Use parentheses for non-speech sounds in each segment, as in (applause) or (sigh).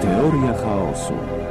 Teoria chaosu.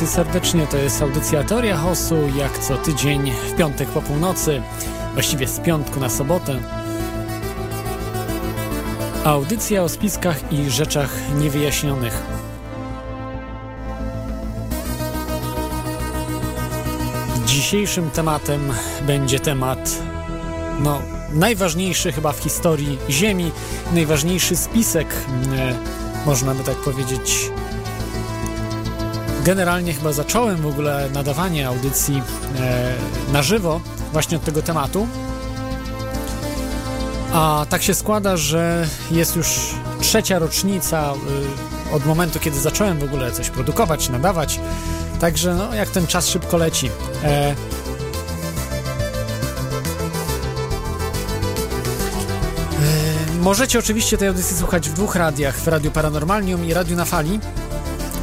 Witajcie serdecznie, to jest audycja Teoria Hosu, jak co tydzień w piątek po północy, właściwie z piątku na sobotę. Audycja o spiskach i rzeczach niewyjaśnionych. Dzisiejszym tematem będzie temat, no, najważniejszy chyba w historii Ziemi, najważniejszy spisek, e, można by tak powiedzieć, generalnie chyba zacząłem w ogóle nadawanie audycji e, na żywo właśnie od tego tematu. A tak się składa, że jest już trzecia rocznica y, od momentu, kiedy zacząłem w ogóle coś produkować, nadawać. Także no, jak ten czas szybko leci. E, e, Możecie oczywiście tej audycji słuchać w dwóch radiach, w Radiu Paranormalium i Radiu na Fali.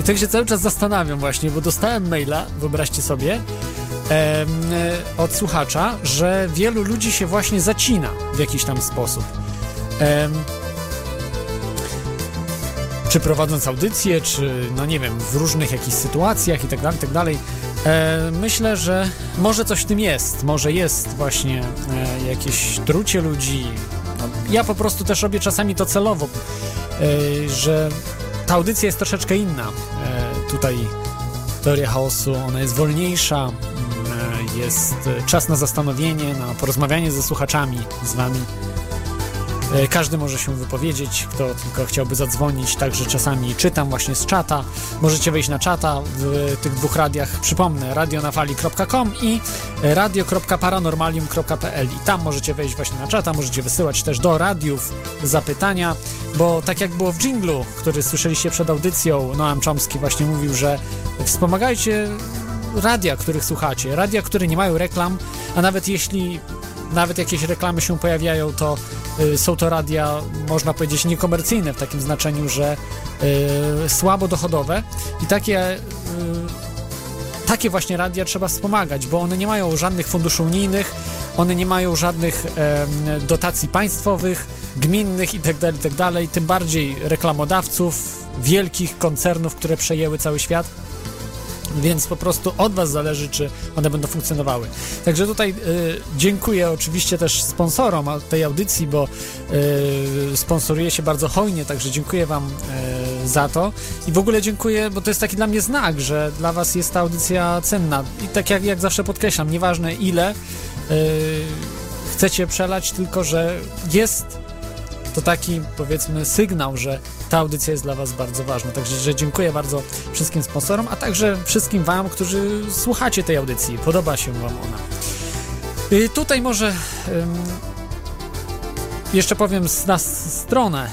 Tak się cały czas zastanawiam właśnie, bo dostałem maila, wyobraźcie sobie, em, e, od słuchacza, że wielu ludzi się właśnie zacina w jakiś tam sposób. Em, czy prowadząc audycję, czy no nie wiem, w różnych jakichś sytuacjach i tak dalej, tak dalej. E, myślę, że może coś w tym jest, może jest właśnie e, jakieś trucie ludzi. No, ja po prostu też robię czasami to celowo, e, że ta audycja jest troszeczkę inna. E, tutaj teoria chaosu, ona jest wolniejsza, mm, e, jest e, czas na zastanowienie, na porozmawianie ze słuchaczami, z wami. E, Każdy może się wypowiedzieć, kto tylko chciałby zadzwonić, także czasami czytam właśnie z czata. Możecie wejść na czata w tych dwóch radiach. Przypomnę, radionafali.com i radio.paranormalium.pl i tam możecie wejść właśnie na czata, możecie wysyłać też do radiów zapytania, bo tak jak było w dżinglu, który słyszeliście przed audycją, Noam Chomsky właśnie mówił, że wspomagajcie radia, których słuchacie, radia, które nie mają reklam, a nawet jeśli nawet jakieś reklamy się pojawiają, to są to radia, można powiedzieć, niekomercyjne w takim znaczeniu, że y, słabo dochodowe i takie, y, takie właśnie radia trzeba wspomagać, bo one nie mają żadnych funduszy unijnych, one nie mają żadnych dotacji państwowych, gminnych itd., itd., tym bardziej reklamodawców, wielkich koncernów, które przejęły cały świat. Więc po prostu od Was zależy, czy one będą funkcjonowały. Także tutaj y, dziękuję oczywiście też sponsorom tej audycji, bo y, sponsoruje się bardzo hojnie, także dziękuję Wam y, za to. I w ogóle dziękuję, bo to jest taki dla mnie znak, że dla Was jest ta audycja cenna. I tak jak, jak zawsze podkreślam, nieważne ile chcecie przelać, tylko że jest to taki powiedzmy sygnał, że ta audycja jest dla Was bardzo ważna. Także że dziękuję bardzo wszystkim sponsorom, a także wszystkim Wam, którzy słuchacie tej audycji. Podoba się Wam ona. Y, tutaj może ym, jeszcze powiem na stronę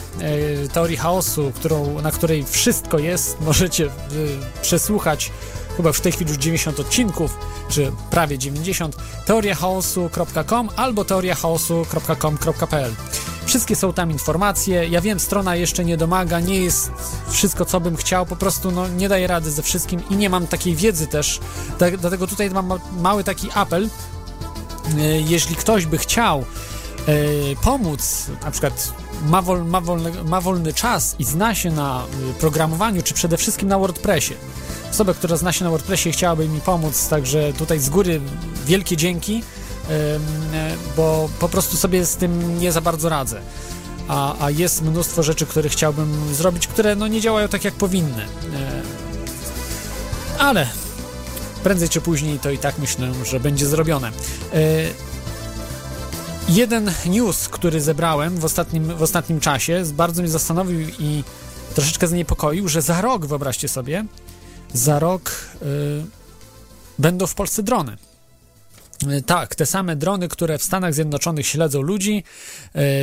y, teorii chaosu, którą, na której wszystko jest. Możecie y, przesłuchać chyba w tej chwili już 90 odcinków, czy prawie 90, teoriachaosu.com albo teoriachaosu.com.pl. Wszystkie są tam informacje. Ja wiem, strona jeszcze nie domaga, nie jest wszystko, co bym chciał, po prostu no, nie daję rady ze wszystkim i nie mam takiej wiedzy też. Dlatego tutaj mam ma- mały taki apel. E, Jeśli ktoś by chciał e, pomóc, na przykład ma, wol, ma, wolny, ma wolny czas i zna się na e, programowaniu, czy przede wszystkim na WordPressie, osobę, która zna się na WordPressie chciałaby mi pomóc, także tutaj z góry wielkie dzięki. Bo po prostu sobie z tym nie za bardzo radzę. A, a jest mnóstwo rzeczy, które chciałbym zrobić, które no nie działają tak jak powinny. Ale prędzej czy później to i tak myślę, że będzie zrobione. Jeden news, który zebrałem w ostatnim, w ostatnim czasie, bardzo mnie zastanowił i troszeczkę zaniepokoił, że za rok, wyobraźcie sobie, za rok y, będą w Polsce drony. Y, tak, te same drony, które w Stanach Zjednoczonych śledzą ludzi.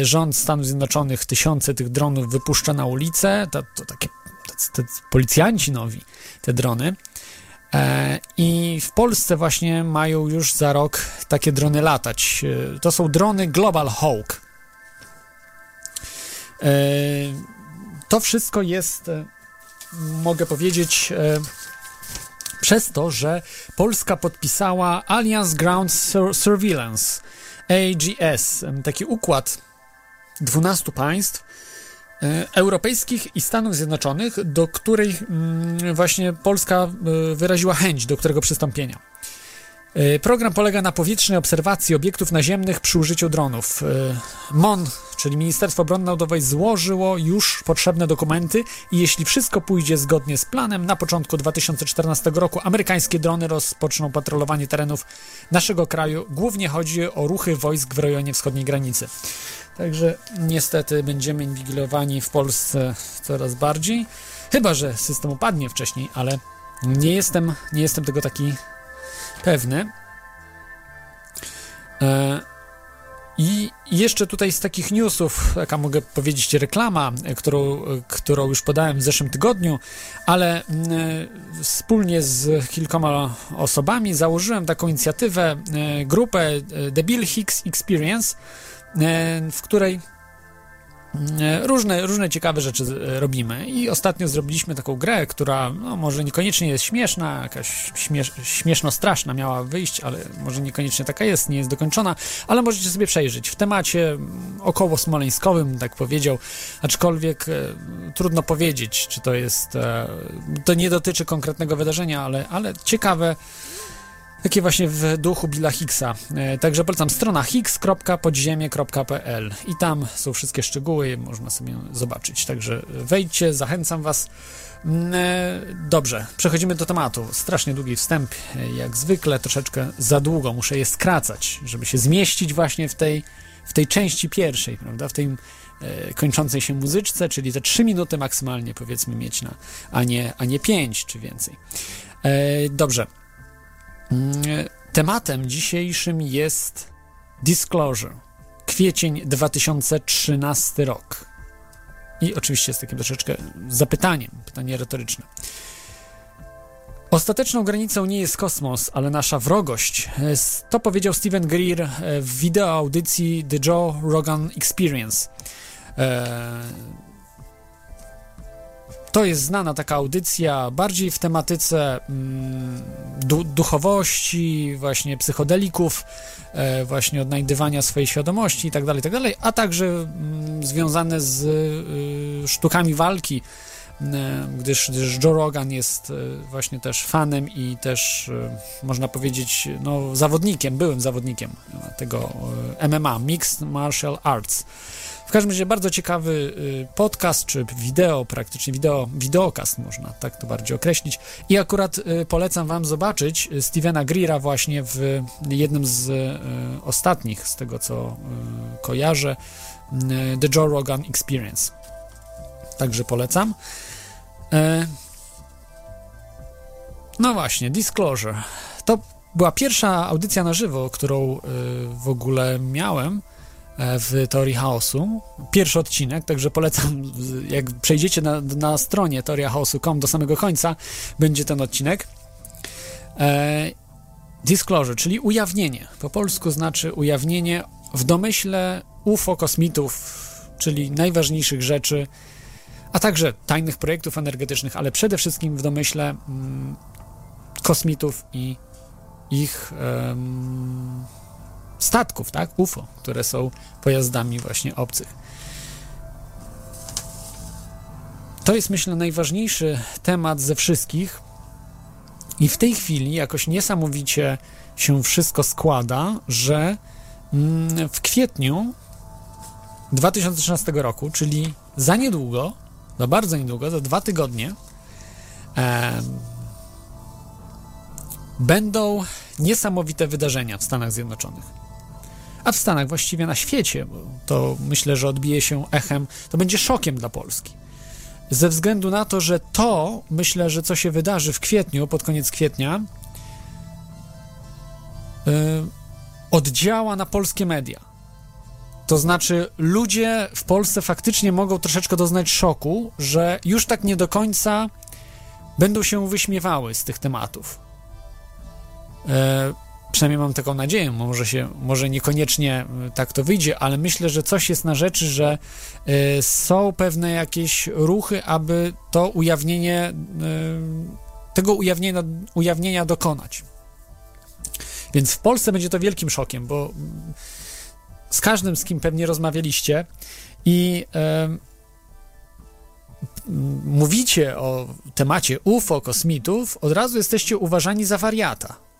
Y, rząd Stanów Zjednoczonych tysiące tych dronów wypuszcza na ulicę. To, to takie to, to policjanci nowi, te drony. E, I w Polsce właśnie mają już za rok takie drony latać. E, to są drony Global Hawk. E, to wszystko jest, mogę powiedzieć, przez to, że Polska podpisała Alliance Ground Surveillance, AGS, taki układ 12 państw, E, europejskich i Stanów Zjednoczonych, do której mm, właśnie Polska e, wyraziła chęć do którego przystąpienia. E, program polega na powietrznej obserwacji obiektów naziemnych przy użyciu dronów. MON, czyli Ministerstwo Obrony Narodowej, złożyło już potrzebne dokumenty i jeśli wszystko pójdzie zgodnie z planem, na początku 2014 roku amerykańskie drony rozpoczną patrolowanie terenów naszego kraju. Głównie chodzi o ruchy wojsk w rejonie wschodniej granicy. Także niestety będziemy inwigilowani w Polsce coraz bardziej. Chyba, że system upadnie wcześniej, ale nie jestem, nie jestem tego taki pewny. E, I jeszcze tutaj z takich newsów, jaka mogę powiedzieć, reklama, którą, którą już podałem w zeszłym tygodniu, ale wspólnie z kilkoma osobami założyłem taką inicjatywę, e, grupę e, The Bill Hicks Experience, E, w której e, różne, różne ciekawe rzeczy robimy. I ostatnio zrobiliśmy taką grę, która no, może niekoniecznie jest śmieszna, jakaś śmiesz, śmieszno-straszna miała wyjść, ale może niekoniecznie taka jest, nie jest dokończona, ale możecie sobie przejrzeć. W temacie około smoleńskowym, tak powiedział, aczkolwiek e, trudno powiedzieć, czy to jest. E, to nie dotyczy konkretnego wydarzenia, ale, ale ciekawe takie właśnie w duchu Billa Hicksa. E, także polecam strona hicks.podziemie.pl i tam są wszystkie szczegóły, można sobie zobaczyć. Także wejdźcie, zachęcam Was. Mm, e, dobrze, przechodzimy do tematu. Strasznie długi wstęp, e, jak zwykle, troszeczkę za długo. Muszę je skracać, żeby się zmieścić właśnie w tej, w tej części pierwszej, prawda? W tej kończącej się muzyczce, czyli te 3 minuty maksymalnie powiedzmy mieć na, a nie, a nie 5 czy więcej. Dobrze. Mm, tematem dzisiejszym jest Disclosure. Kwiecień 2013 rok. I oczywiście z takim troszeczkę zapytaniem, pytanie retoryczne. Ostateczną granicą nie jest kosmos, ale nasza wrogość. To powiedział Steven Greer w wideo audycji The Joe Rogan Experience. E, to jest znana taka audycja, bardziej w tematyce mm, du duchowości, właśnie psychodelików, e, właśnie odnajdywania swojej świadomości itd., tak itd., tak a także mm, związane z y, sztukami walki, y, gdyż, gdyż Joe Rogan jest y, właśnie też fanem i też, można powiedzieć, no, zawodnikiem, byłym zawodnikiem tego MMA, Mixed Martial Arts. W każdym razie bardzo ciekawy y, podcast, czy wideo, praktycznie wideo, wideokast można tak to bardziej określić. I akurat y, polecam wam zobaczyć y, Stevena Greera właśnie w jednym z ostatnich, z tego co kojarzę, The Joe Rogan Experience. Także polecam. No właśnie, Disclosure. To była pierwsza audycja na żywo, którą w ogóle miałem w teorii chaosu. Pierwszy odcinek, także polecam, jak przejdziecie na, na stronie teoriachaosu.com do samego końca, będzie ten odcinek. E, disclosure, czyli ujawnienie. Po polsku znaczy ujawnienie w domyśle UFO kosmitów, czyli najważniejszych rzeczy, a także tajnych projektów energetycznych, ale przede wszystkim w domyśle mm, kosmitów i ich statków, tak? UFO, które są pojazdami właśnie obcych. To jest, myślę, najważniejszy temat ze wszystkich I w tej chwili jakoś niesamowicie się wszystko składa, że mm, w kwietniu 2013 roku, czyli za niedługo, za bardzo niedługo, za dwa tygodnie, e, będą niesamowite wydarzenia w Stanach Zjednoczonych. A w Stanach, właściwie na świecie, bo to myślę, że odbije się echem, to będzie szokiem dla Polski. Ze względu na to, że to, myślę, że co się wydarzy w kwietniu, pod koniec kwietnia, yy, oddziała na polskie media. To znaczy, ludzie w Polsce faktycznie mogą troszeczkę doznać szoku, że już tak nie do końca będą się wyśmiewały z tych tematów. E, przynajmniej mam taką nadzieję, może, się, może niekoniecznie e, tak to wyjdzie, ale myślę, że coś jest na rzeczy, że e, są pewne jakieś ruchy, aby to ujawnienie, e, tego ujawnienia, ujawnienia dokonać. Więc w Polsce będzie to wielkim szokiem, bo z każdym, z kim pewnie rozmawialiście i e, mówicie o temacie UFO, kosmitów, od razu jesteście uważani za wariata.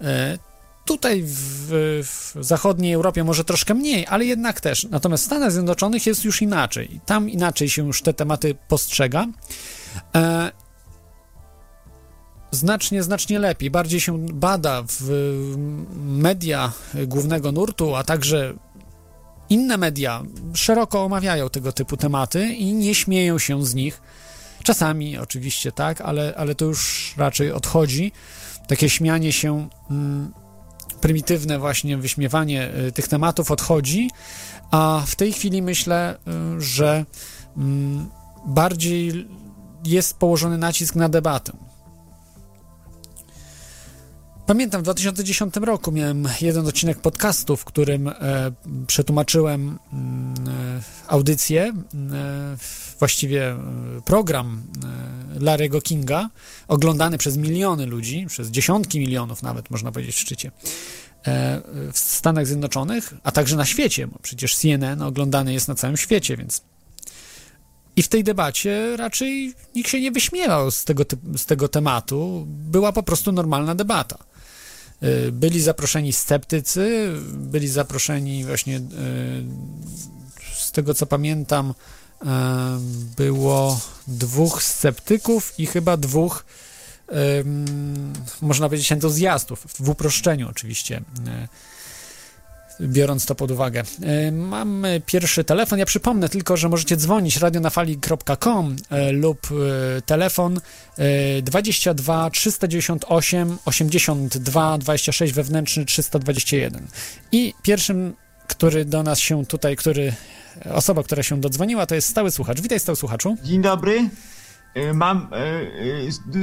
E, tutaj w, w, zachodniej Europie może troszkę mniej, ale jednak też. Natomiast w Stanach Zjednoczonych jest już inaczej. Tam inaczej się już te tematy postrzega. E, znacznie, znacznie lepiej. Bardziej się bada w media głównego nurtu, a także inne media szeroko omawiają tego typu tematy i nie śmieją się z nich. Czasami oczywiście tak, ale, ale to już raczej odchodzi. Takie śmianie się, mm, prymitywne właśnie wyśmiewanie y, tych tematów odchodzi, a w tej chwili myślę, y, że mm, bardziej jest położony nacisk na debatę. Pamiętam, w 2010 roku miałem jeden odcinek podcastu, w którym e, przetłumaczyłem mm, e, audycję, e, właściwie e, program e, Larry'ego Kinga, oglądany przez miliony ludzi, przez dziesiątki milionów nawet, można powiedzieć w szczycie, e, w Stanach Zjednoczonych, a także na świecie, bo przecież CNN oglądany jest na całym świecie, więc i w tej debacie raczej nikt się nie wyśmiewał z tego, z tego tematu. Była po prostu normalna debata. Y, byli zaproszeni sceptycy, byli zaproszeni właśnie y, z tego co pamiętam, było dwóch sceptyków i chyba dwóch, można powiedzieć, entuzjastów, w uproszczeniu oczywiście biorąc to pod uwagę. E, mamy pierwszy telefon. Ja przypomnę tylko, że możecie dzwonić radionafali.com e, lub e, telefon 22 398 82 26 wewnętrzny 321. I pierwszym, który do nas się tutaj, który osoba, która się dodzwoniła, to jest stały słuchacz. Witaj, stały słuchaczu. Dzień dobry. Mam,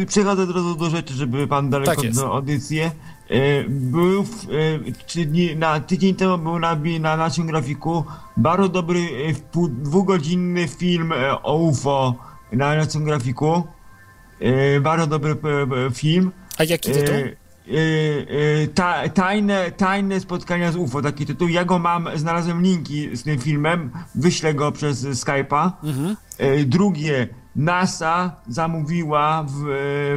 przechodzę od razu do rzeczy, żeby pan daleko Tak do audycję. E, Był w, e, trzy dni, na tydzień temu był na, na naszym grafiku bardzo dobry e, dwugodzinny film e, o UFO na naszym grafiku. E, Bardzo dobry e, e, film. A jaki tytuł? E, e, ta, tajne, tajne spotkania z UFO, taki tytuł. Ja go mam, znalazłem linki z tym filmem, wyślę go przez Skype'a. Mhm. E, Drugie, NASA zamówiła w,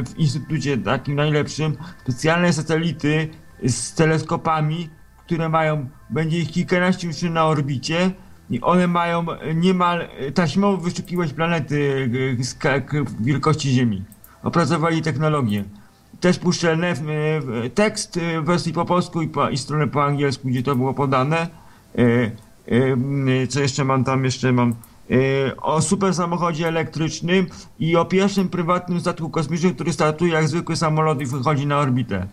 w instytucie takim najlepszym specjalne satelity z teleskopami, które mają, będzie ich kilkanaście już na orbicie i one mają niemal taśmowo wyszukiwać planety wielkości Ziemi. Opracowali technologię. Też puszczę e, w- tekst e, w wersji po polsku i, po, i stronę po angielsku, gdzie to było podane. E, e, Co jeszcze mam tam? Jeszcze mam e, o super samochodzie elektrycznym i o pierwszym prywatnym statku kosmicznym, który startuje jak zwykły samolot i wychodzi na orbitę.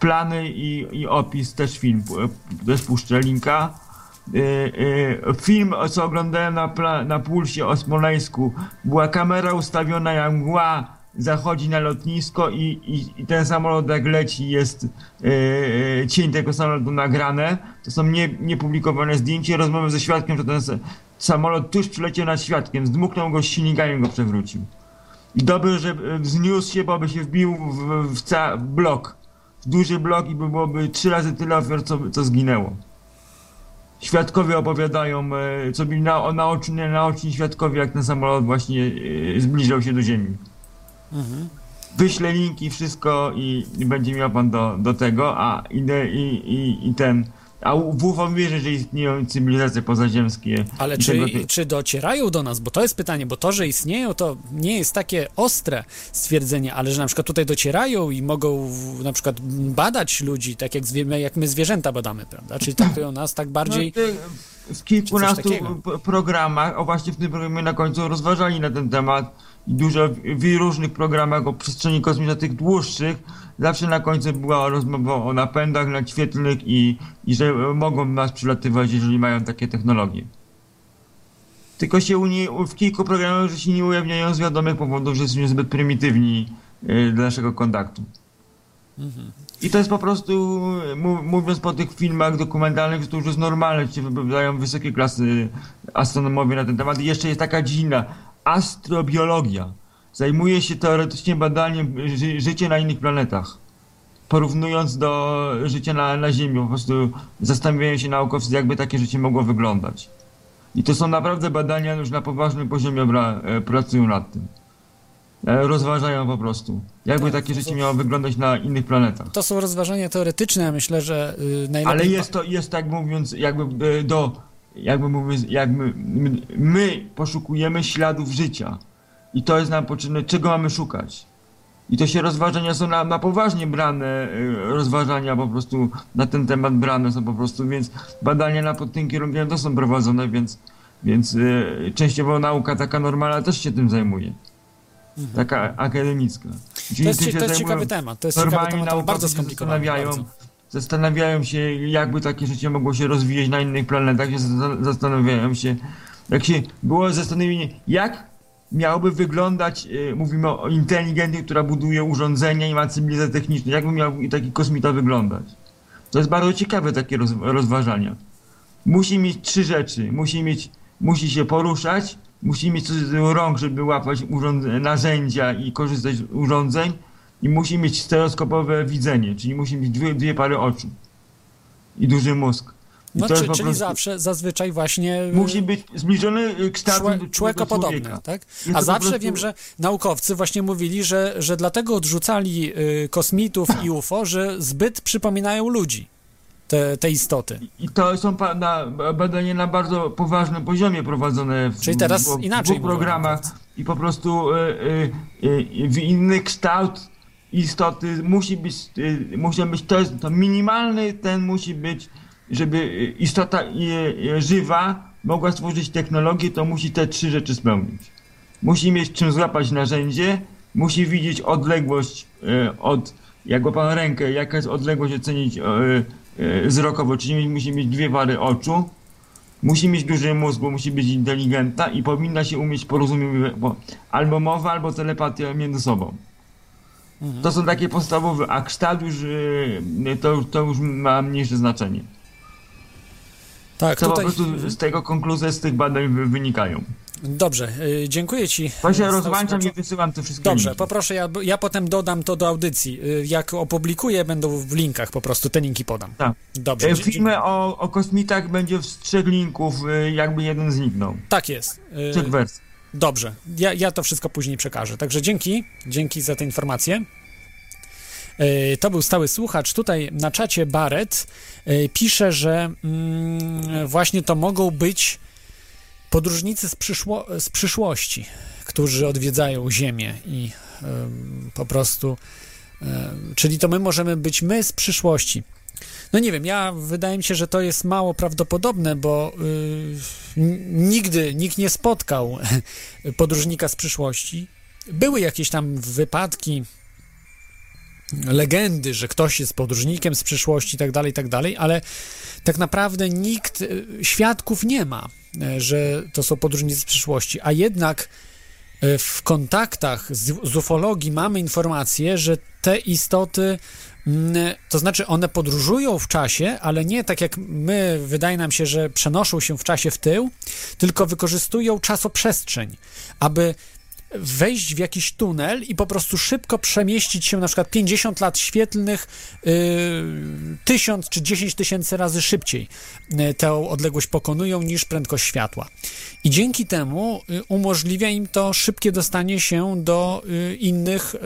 Plany i, i opis, też film, też puszczę linka. E, e, Film, co oglądałem na, na pulsie o Smoleńsku, była kamera ustawiona jak mgła, zachodzi na lotnisko i, i, i ten samolot jak leci jest e, cień tego samolotu nagrane. To są nie, niepublikowane zdjęcia, rozmowy ze świadkiem, że ten sa- samolot tuż przyleciał nad świadkiem, zdmuchnął go silnikami go przewrócił. I dobrze, że e, wzniósł się, bo by się wbił w, w ca- blok, w duży blok i by byłoby trzy razy tyle ofiar, co, co zginęło. Świadkowie opowiadają, co byli na, naoczni, naoczni świadkowie, jak ten samolot właśnie zbliżał się do ziemi. Mhm. wyślę linki, wszystko i, i będzie miał pan do, do tego, a idę i, i, i ten. A w UFO wierzę, że istnieją cywilizacje pozaziemskie. Ale czy, tego czy docierają do nas? Bo to jest pytanie, bo to, że istnieją, to nie jest takie ostre stwierdzenie, ale że na przykład tutaj docierają i mogą na przykład badać ludzi, tak jak, zwie, jak my zwierzęta badamy, prawda? Czyli traktują nas tak bardziej... No, ty- w kilkunastu programach, o właśnie w tym programie na końcu rozważali na ten temat dużo w, różnych programach o przestrzeni kosmicznej, tych dłuższych, zawsze na końcu była rozmowa o napędach nadświetlnych i, i że mogą nas przylatywać, jeżeli mają takie technologie. Tylko się uni- w kilku programach że się nie ujawniają z wiadomych powodów, że jesteśmy zbyt prymitywni y, dla naszego kontaktu. I to jest po prostu, mówiąc po tych filmach dokumentalnych, to już jest normalne, że się wypowiadają wysokie klasy astronomowie na ten temat. I jeszcze jest taka dziedzina, astrobiologia. Zajmuje się teoretycznie badaniem ży- życia na innych planetach. Porównując do życia na, na Ziemi, po prostu zastanawiają się naukowcy, jakby takie życie mogło wyglądać. I to są naprawdę badania już na poważnym poziomie, e, pracują nad tym. E, Rozważają po prostu, jakby Tak, takie życie miało wyglądać na innych planetach. To są rozważania teoretyczne, ja myślę, że y, najlepiej... Ale jest to, jest tak mówiąc, jakby e, do, jakby mówiąc, jakby my, my poszukujemy śladów życia. I to jest nam potrzebne, czego mamy szukać. I to się rozważania są na, na poważnie brane, e, rozważania po prostu na ten temat brane są po prostu, więc badania na pod tym kierunkiem to są prowadzone, więc, więc e, częściowo nauka taka normalna też się tym zajmuje. Taka akademicka. Mhm. To Czyli jest, to jest ciekawy temat, to jest ciekawy temat, bardzo skomplikowany. Bardzo. Zastanawiają się, jakby takie życie mogło się rozwijać na innych planetach, zastanawiają się, jak się było zastanowienie, jak miałoby wyglądać, y, mówimy o inteligencji, która buduje urządzenia i ma cywilizację techniczną, jakby miał taki kosmita wyglądać. To jest bardzo ciekawe takie roz, rozważania. Musi mieć trzy rzeczy. Musi mieć, musi się poruszać, musi mieć coś do rąk, żeby łapać narzędzia i korzystać z urządzeń i musi mieć stereoskopowe widzenie, czyli musi mieć dwie, dwie pary oczu i duży mózg. I No, to czy, czyli prostu- zawsze, zazwyczaj właśnie... y, Musi być zbliżony y, do człowiekopodobny, człowieka. tak? Jest A zawsze prostu- wiem, że naukowcy właśnie mówili, że, że dlatego odrzucali y, kosmitów i (laughs) UFO, że zbyt przypominają ludzi, te, te istoty. I to są na, badania na bardzo poważnym poziomie prowadzone w, Czyli teraz w, w inaczej dwóch mówią programach i po prostu y, y, y, w inny kształt istoty musi być, y, musi być to, to minimalny ten musi być, żeby y, istota y, żywa mogła stworzyć technologię, to musi te trzy rzeczy spełnić. Musi mieć czym złapać narzędzie, musi widzieć odległość od, jak pan rękę, jaka jest odległość ocenić wzrokowo, czyli musi mieć dwie pary oczu, musi mieć duży mózg, bo musi być inteligentna i powinna się umieć porozumiewać, bo albo mowa, albo telepatia między sobą. To są takie podstawowe, a kształt już, y, to, to już ma mniejsze znaczenie. Tak, To tutaj... po prostu z tego konkluzje z tych badań wy- wynikają. Dobrze, y, dziękuję ci. To się Stał rozłączam i wysyłam te wszystkie Dobrze, linki. poproszę, ja, ja potem dodam to do audycji. Y, Jak opublikuję, będą w linkach po prostu, te linki podam. Tak. Dobrze. E, Filmy o, o kosmitach będzie z trzech linków, jakby jeden zniknął. Tak jest. Trzech wersji. Dobrze, ja, ja to wszystko później przekażę. Także dzięki, dzięki za te informacje. E, To był stały słuchacz. Tutaj na czacie Barret e, pisze, że mm, właśnie to mogą być podróżnicy z, przyszło, z przyszłości, którzy odwiedzają Ziemię i po prostu, czyli to my możemy być my z przyszłości. No nie wiem, ja wydaje mi się, że to jest mało prawdopodobne, bo y, nigdy nikt nie spotkał (laughs) podróżnika z przyszłości. Były jakieś tam wypadki, legendy, że ktoś jest podróżnikiem z przyszłości i tak dalej, tak dalej, ale tak naprawdę nikt, y, świadków nie ma, y, że to są podróżnicy z przyszłości, a jednak w kontaktach z, z ufologii mamy informację, że te istoty, to znaczy one podróżują w czasie, ale nie tak jak my, wydaje nam się, że przenoszą się w czasie w tył, tylko wykorzystują czasoprzestrzeń, aby wejść w jakiś tunel i po prostu szybko przemieścić się na przykład 50 lat świetlnych, yy, 1000 czy 10 tysięcy razy szybciej yy, tę odległość pokonują niż prędkość światła. I dzięki temu y, umożliwia im to szybkie dostanie się do y, innych y,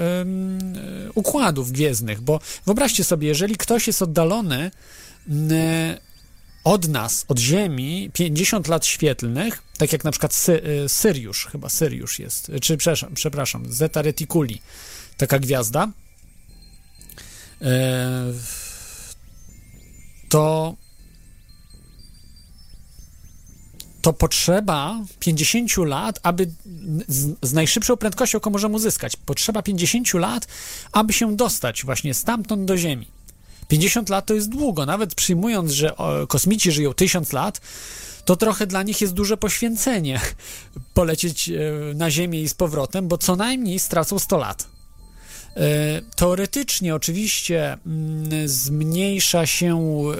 układów gwiezdnych, bo wyobraźcie sobie, jeżeli ktoś jest oddalony y, od nas, od Ziemi, 50 lat świetlnych, tak jak na przykład Sy y, Syriusz, chyba Syriusz jest, y, czy przepraszam, przepraszam Zeta Reticuli, taka gwiazda, y, to to potrzeba 50 lat, aby z, z, najszybszą prędkością, jaką możemy uzyskać, potrzeba 50 lat, aby się dostać właśnie stamtąd do Ziemi. 50 lat to jest długo, nawet przyjmując, że kosmici żyją 1000 lat, to trochę dla nich jest duże poświęcenie (laughs) polecieć e, na Ziemię i z powrotem, bo co najmniej stracą 100 lat. E, teoretycznie oczywiście mm, zmniejsza się e,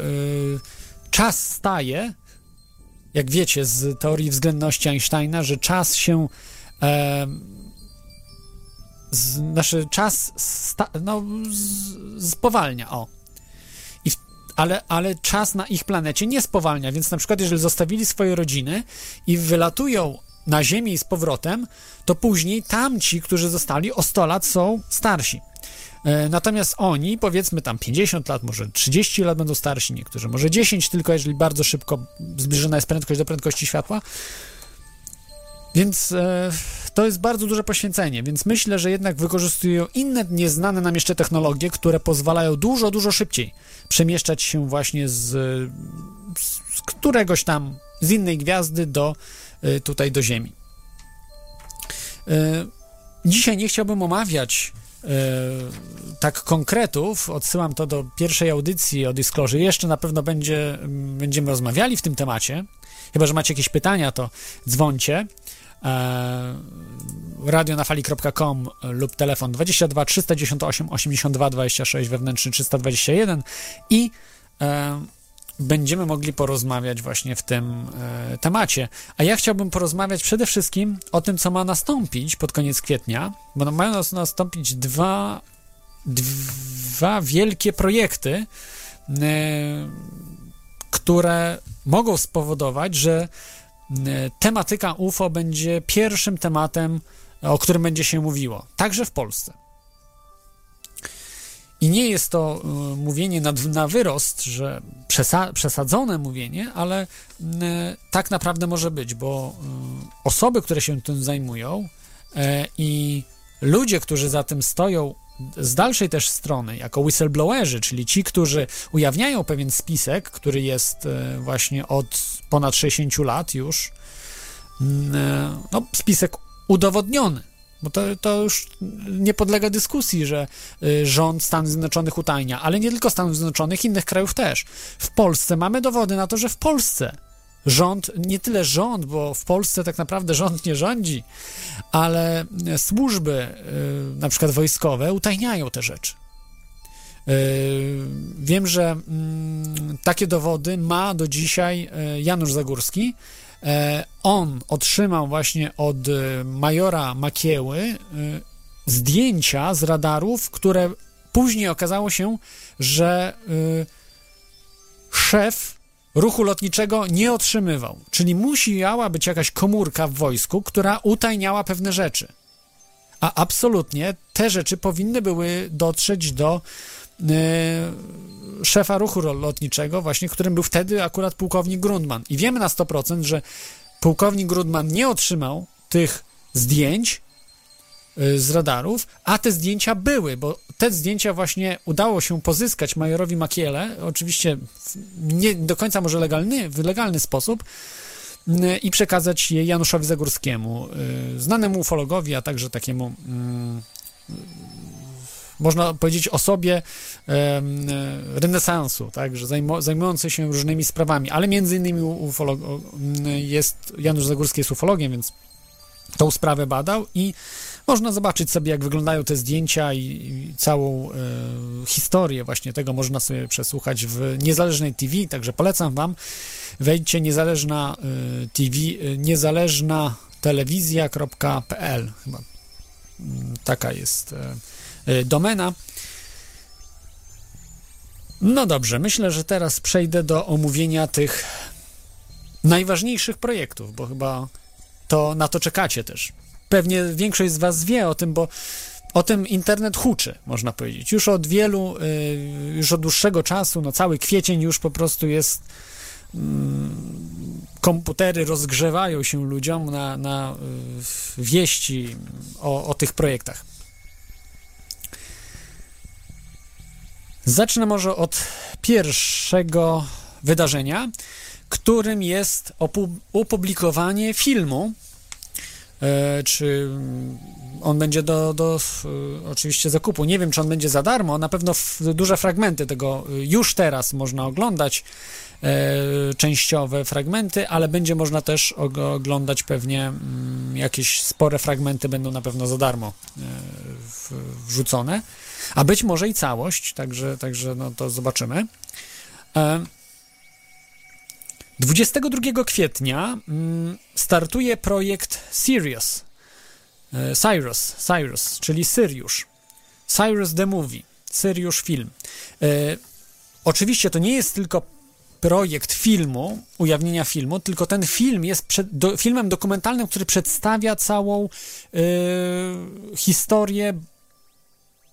czas staje, jak wiecie z teorii względności Einsteina, że czas się z, znaczy czas sta, no, z, spowalnia, o. Ale, ale czas na ich planecie nie spowalnia, więc na przykład jeżeli zostawili swoje rodziny i wylatują na Ziemię i z powrotem, to później tamci, którzy zostali o 100 lat są starsi. Natomiast oni, powiedzmy tam 50 lat, może 30 lat będą starsi, niektórzy może 10, tylko jeżeli bardzo szybko zbliżona jest prędkość do prędkości światła. Więc e, to jest bardzo duże poświęcenie, więc myślę, że jednak wykorzystują inne nieznane nam jeszcze technologie, które pozwalają dużo, dużo szybciej przemieszczać się właśnie z, z któregoś tam, z innej gwiazdy do e, tutaj do Ziemi. E, dzisiaj nie chciałbym omawiać E, tak konkretów, odsyłam to do pierwszej audycji o Disclosure. Jeszcze na pewno będzie, będziemy rozmawiali w tym temacie. Chyba, że macie jakieś pytania, to E, radionafali.com lub telefon 22 398 82 26 wewnętrzny 321 i e, będziemy mogli porozmawiać właśnie w tym e, temacie. A ja chciałbym porozmawiać przede wszystkim o tym, co ma nastąpić pod koniec kwietnia, bo mają nastąpić dwa, dwa wielkie projekty, e, które mogą spowodować, że e, tematyka UFO będzie pierwszym tematem, o którym będzie się mówiło, także w Polsce. I nie jest to y, mówienie na, na wyrost, że przesa przesadzone mówienie, ale y, tak naprawdę może być, bo osoby, które się tym zajmują i ludzie, którzy za tym stoją z dalszej też strony, jako whistleblowerzy, czyli ci, którzy ujawniają pewien spisek, który jest właśnie od ponad 60 lat już, no, spisek udowodniony, bo to, to już nie podlega dyskusji, że y, rząd Stanów Zjednoczonych utajnia, ale nie tylko Stanów Zjednoczonych, innych krajów też. W Polsce mamy dowody na to, że w Polsce rząd, nie tyle rząd, bo w Polsce tak naprawdę rząd nie rządzi, ale służby, y, na przykład wojskowe, utajniają te rzeczy. Y, wiem, że mm, takie dowody ma do dzisiaj Janusz Zagórski, E, on otrzymał właśnie od e, majora Makieły e, zdjęcia z radarów, które później okazało się, że szef ruchu lotniczego nie otrzymywał. Czyli musiała być jakaś komórka w wojsku, która utajniała pewne rzeczy. A absolutnie te rzeczy powinny były dotrzeć do szefa ruchu lotniczego, właśnie którym był wtedy akurat pułkownik Grundman. I wiemy na 100%, że pułkownik Grundman nie otrzymał tych zdjęć y, z radarów, a te zdjęcia były, bo te zdjęcia właśnie udało się pozyskać majorowi Makiele, oczywiście nie do końca może legalny, w legalny sposób, y, i przekazać je Januszowi Zagórskiemu, znanemu ufologowi, a także takiemu mm, można powiedzieć, osobie e, renesansu, tak, że zajmujący się różnymi sprawami, ale między innymi ufolog, jest, Janusz Zagórski jest ufologiem, więc tą sprawę badał i można zobaczyć sobie, jak wyglądają te zdjęcia i, i całą e, historię właśnie tego można sobie przesłuchać w niezależnej TV, także polecam wam, wejdźcie niezależna e, TV, e, niezależna telewizja.pl chyba mm, taka jest e, domena. No dobrze, myślę, że teraz przejdę do omówienia tych najważniejszych projektów, bo chyba to na to czekacie też. Pewnie większość z Was wie o tym, bo o tym internet huczy, można powiedzieć. Już od wielu, y, już od dłuższego czasu, no cały kwiecień już po prostu jest. mm, Komputery rozgrzewają się ludziom na, na y, wieści o, o tych projektach. Zacznę może od pierwszego wydarzenia, którym jest opu- opublikowanie filmu. E, czy on będzie do, do e, oczywiście zakupu? Nie wiem, czy on będzie za darmo. Na pewno duże fragmenty tego e, już teraz można oglądać, częściowe fragmenty, ale będzie można też og- oglądać pewnie mm, jakieś spore fragmenty będą na pewno za darmo wrzucone, a być może i całość, także, także no to zobaczymy. E, 22 kwietnia mm, startuje projekt Sirius. E, Cyrus, Cyrus, czyli Syriusz. Cyrus the Movie, Syriusz film. E, oczywiście to nie jest tylko projekt filmu, ujawnienia filmu, tylko ten film jest przed, do, filmem dokumentalnym, który przedstawia całą e, historię,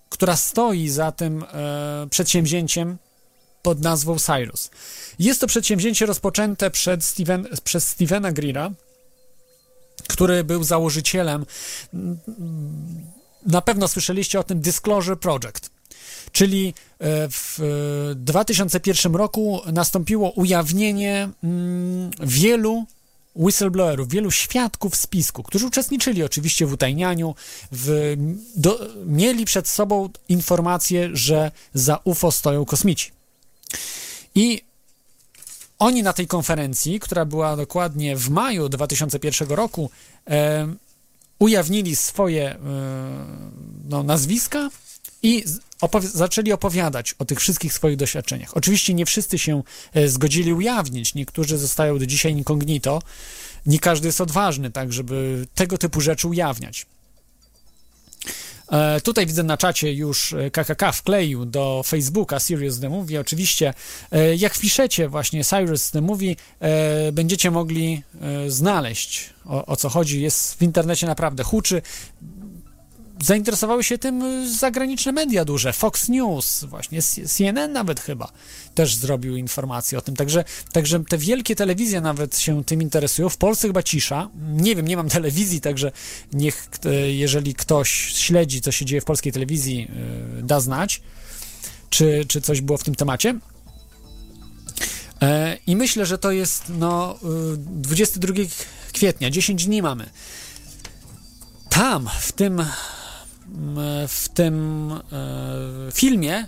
która stoi za tym e, przedsięwzięciem pod nazwą Cyrus. Jest to przedsięwzięcie rozpoczęte przed Steven, przez Stevena Greera, który był założycielem, na pewno słyszeliście o tym Disclosure Project, czyli e, w e, 2001 roku nastąpiło ujawnienie mm, wielu whistleblowerów, wielu świadków spisku, którzy uczestniczyli oczywiście w utajnianiu, w, do, mieli przed sobą informację, że za UFO stoją kosmici. I oni na tej konferencji, która była dokładnie w maju 2001 roku, e, ujawnili swoje e, no, nazwiska i opowi- zaczęli opowiadać o tych wszystkich swoich doświadczeniach. Oczywiście nie wszyscy się e, zgodzili ujawnić, niektórzy zostają do dzisiaj incognito, nie każdy jest odważny, tak, żeby tego typu rzeczy ujawniać. E, tutaj widzę na czacie już e, KKK wkleił do Facebooka Serious The Movie. Oczywiście, e, jak wpiszecie właśnie Cyrus The Movie, e, będziecie mogli e, znaleźć o, o co chodzi. Jest w internecie naprawdę huczy. Zainteresowały się tym e, zagraniczne media duże. Fox News, właśnie CNN nawet chyba też zrobił informacje o tym. Także, także te wielkie telewizje nawet się tym interesują. W Polsce chyba cisza. Nie wiem, nie mam telewizji, także niech, e, jeżeli ktoś śledzi, co się dzieje w polskiej telewizji, e, da znać, czy, czy coś było w tym temacie. E, I myślę, że to jest no, y, 22 kwietnia, 10 dni mamy. Tam, w tym, w tym e, filmie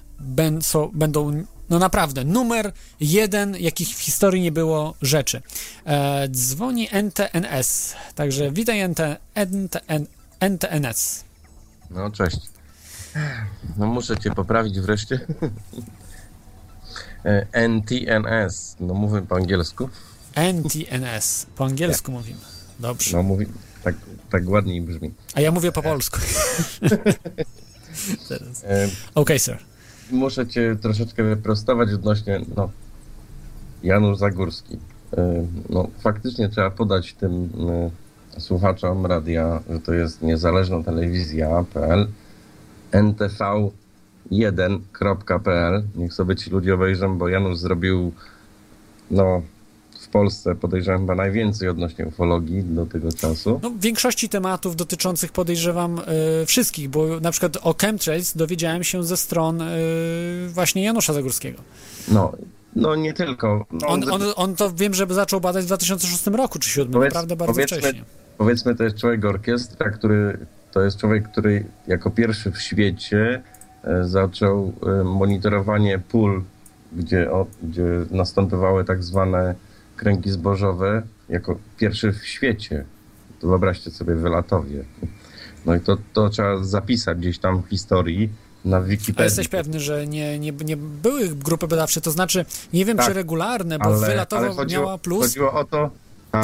będą no naprawdę numer jeden, jakich w historii nie było rzeczy. E, dzwoni NTNS, także witaj NT, NTN, NTNS. No, cześć. No muszę cię poprawić wreszcie. E, NTNS, no mówię po angielsku. NTNS, po angielsku mówimy. Dobrze. No mówi, tak, tak ładniej brzmi. A ja mówię po polsku. (laughs) Teraz. E, Okej, sir. muszę cię troszeczkę wyprostować odnośnie, no, Janusz Zagórski. E, no, faktycznie trzeba podać tym e, słuchaczom radia, że to jest niezależna telewizja.pl ntv1.pl Niech sobie ci ludzie obejrzą, bo Janusz zrobił no, w Polsce podejrzewam chyba najwięcej odnośnie ufologii do tego czasu. No, w większości tematów dotyczących podejrzewam e, wszystkich, bo na przykład o chemtrails dowiedziałem się ze stron e, właśnie Janusza Zagórskiego. No, no nie tylko. No, On, on, on to wiem, że zaczął badać w 2006 roku czy 2007, Powiedz- naprawdę bardzo powiedzmy- wcześnie. powiedzmy to jest człowiek orkiestra, który to jest człowiek, który jako pierwszy w świecie e, zaczął monitorowanie pól, gdzie, o, gdzie następowały tak zwane kręgi zbożowe, jako pierwszy w świecie. To wyobraźcie sobie wylatowie. No i to, to trzeba zapisać gdzieś tam w historii na A Wikipedii. jesteś pewny, że nie, nie, nie były grupy badawcze, to znaczy, nie wiem Tak, czy regularne, bo wylatowo chodziło, miała plus. Chodziło o to,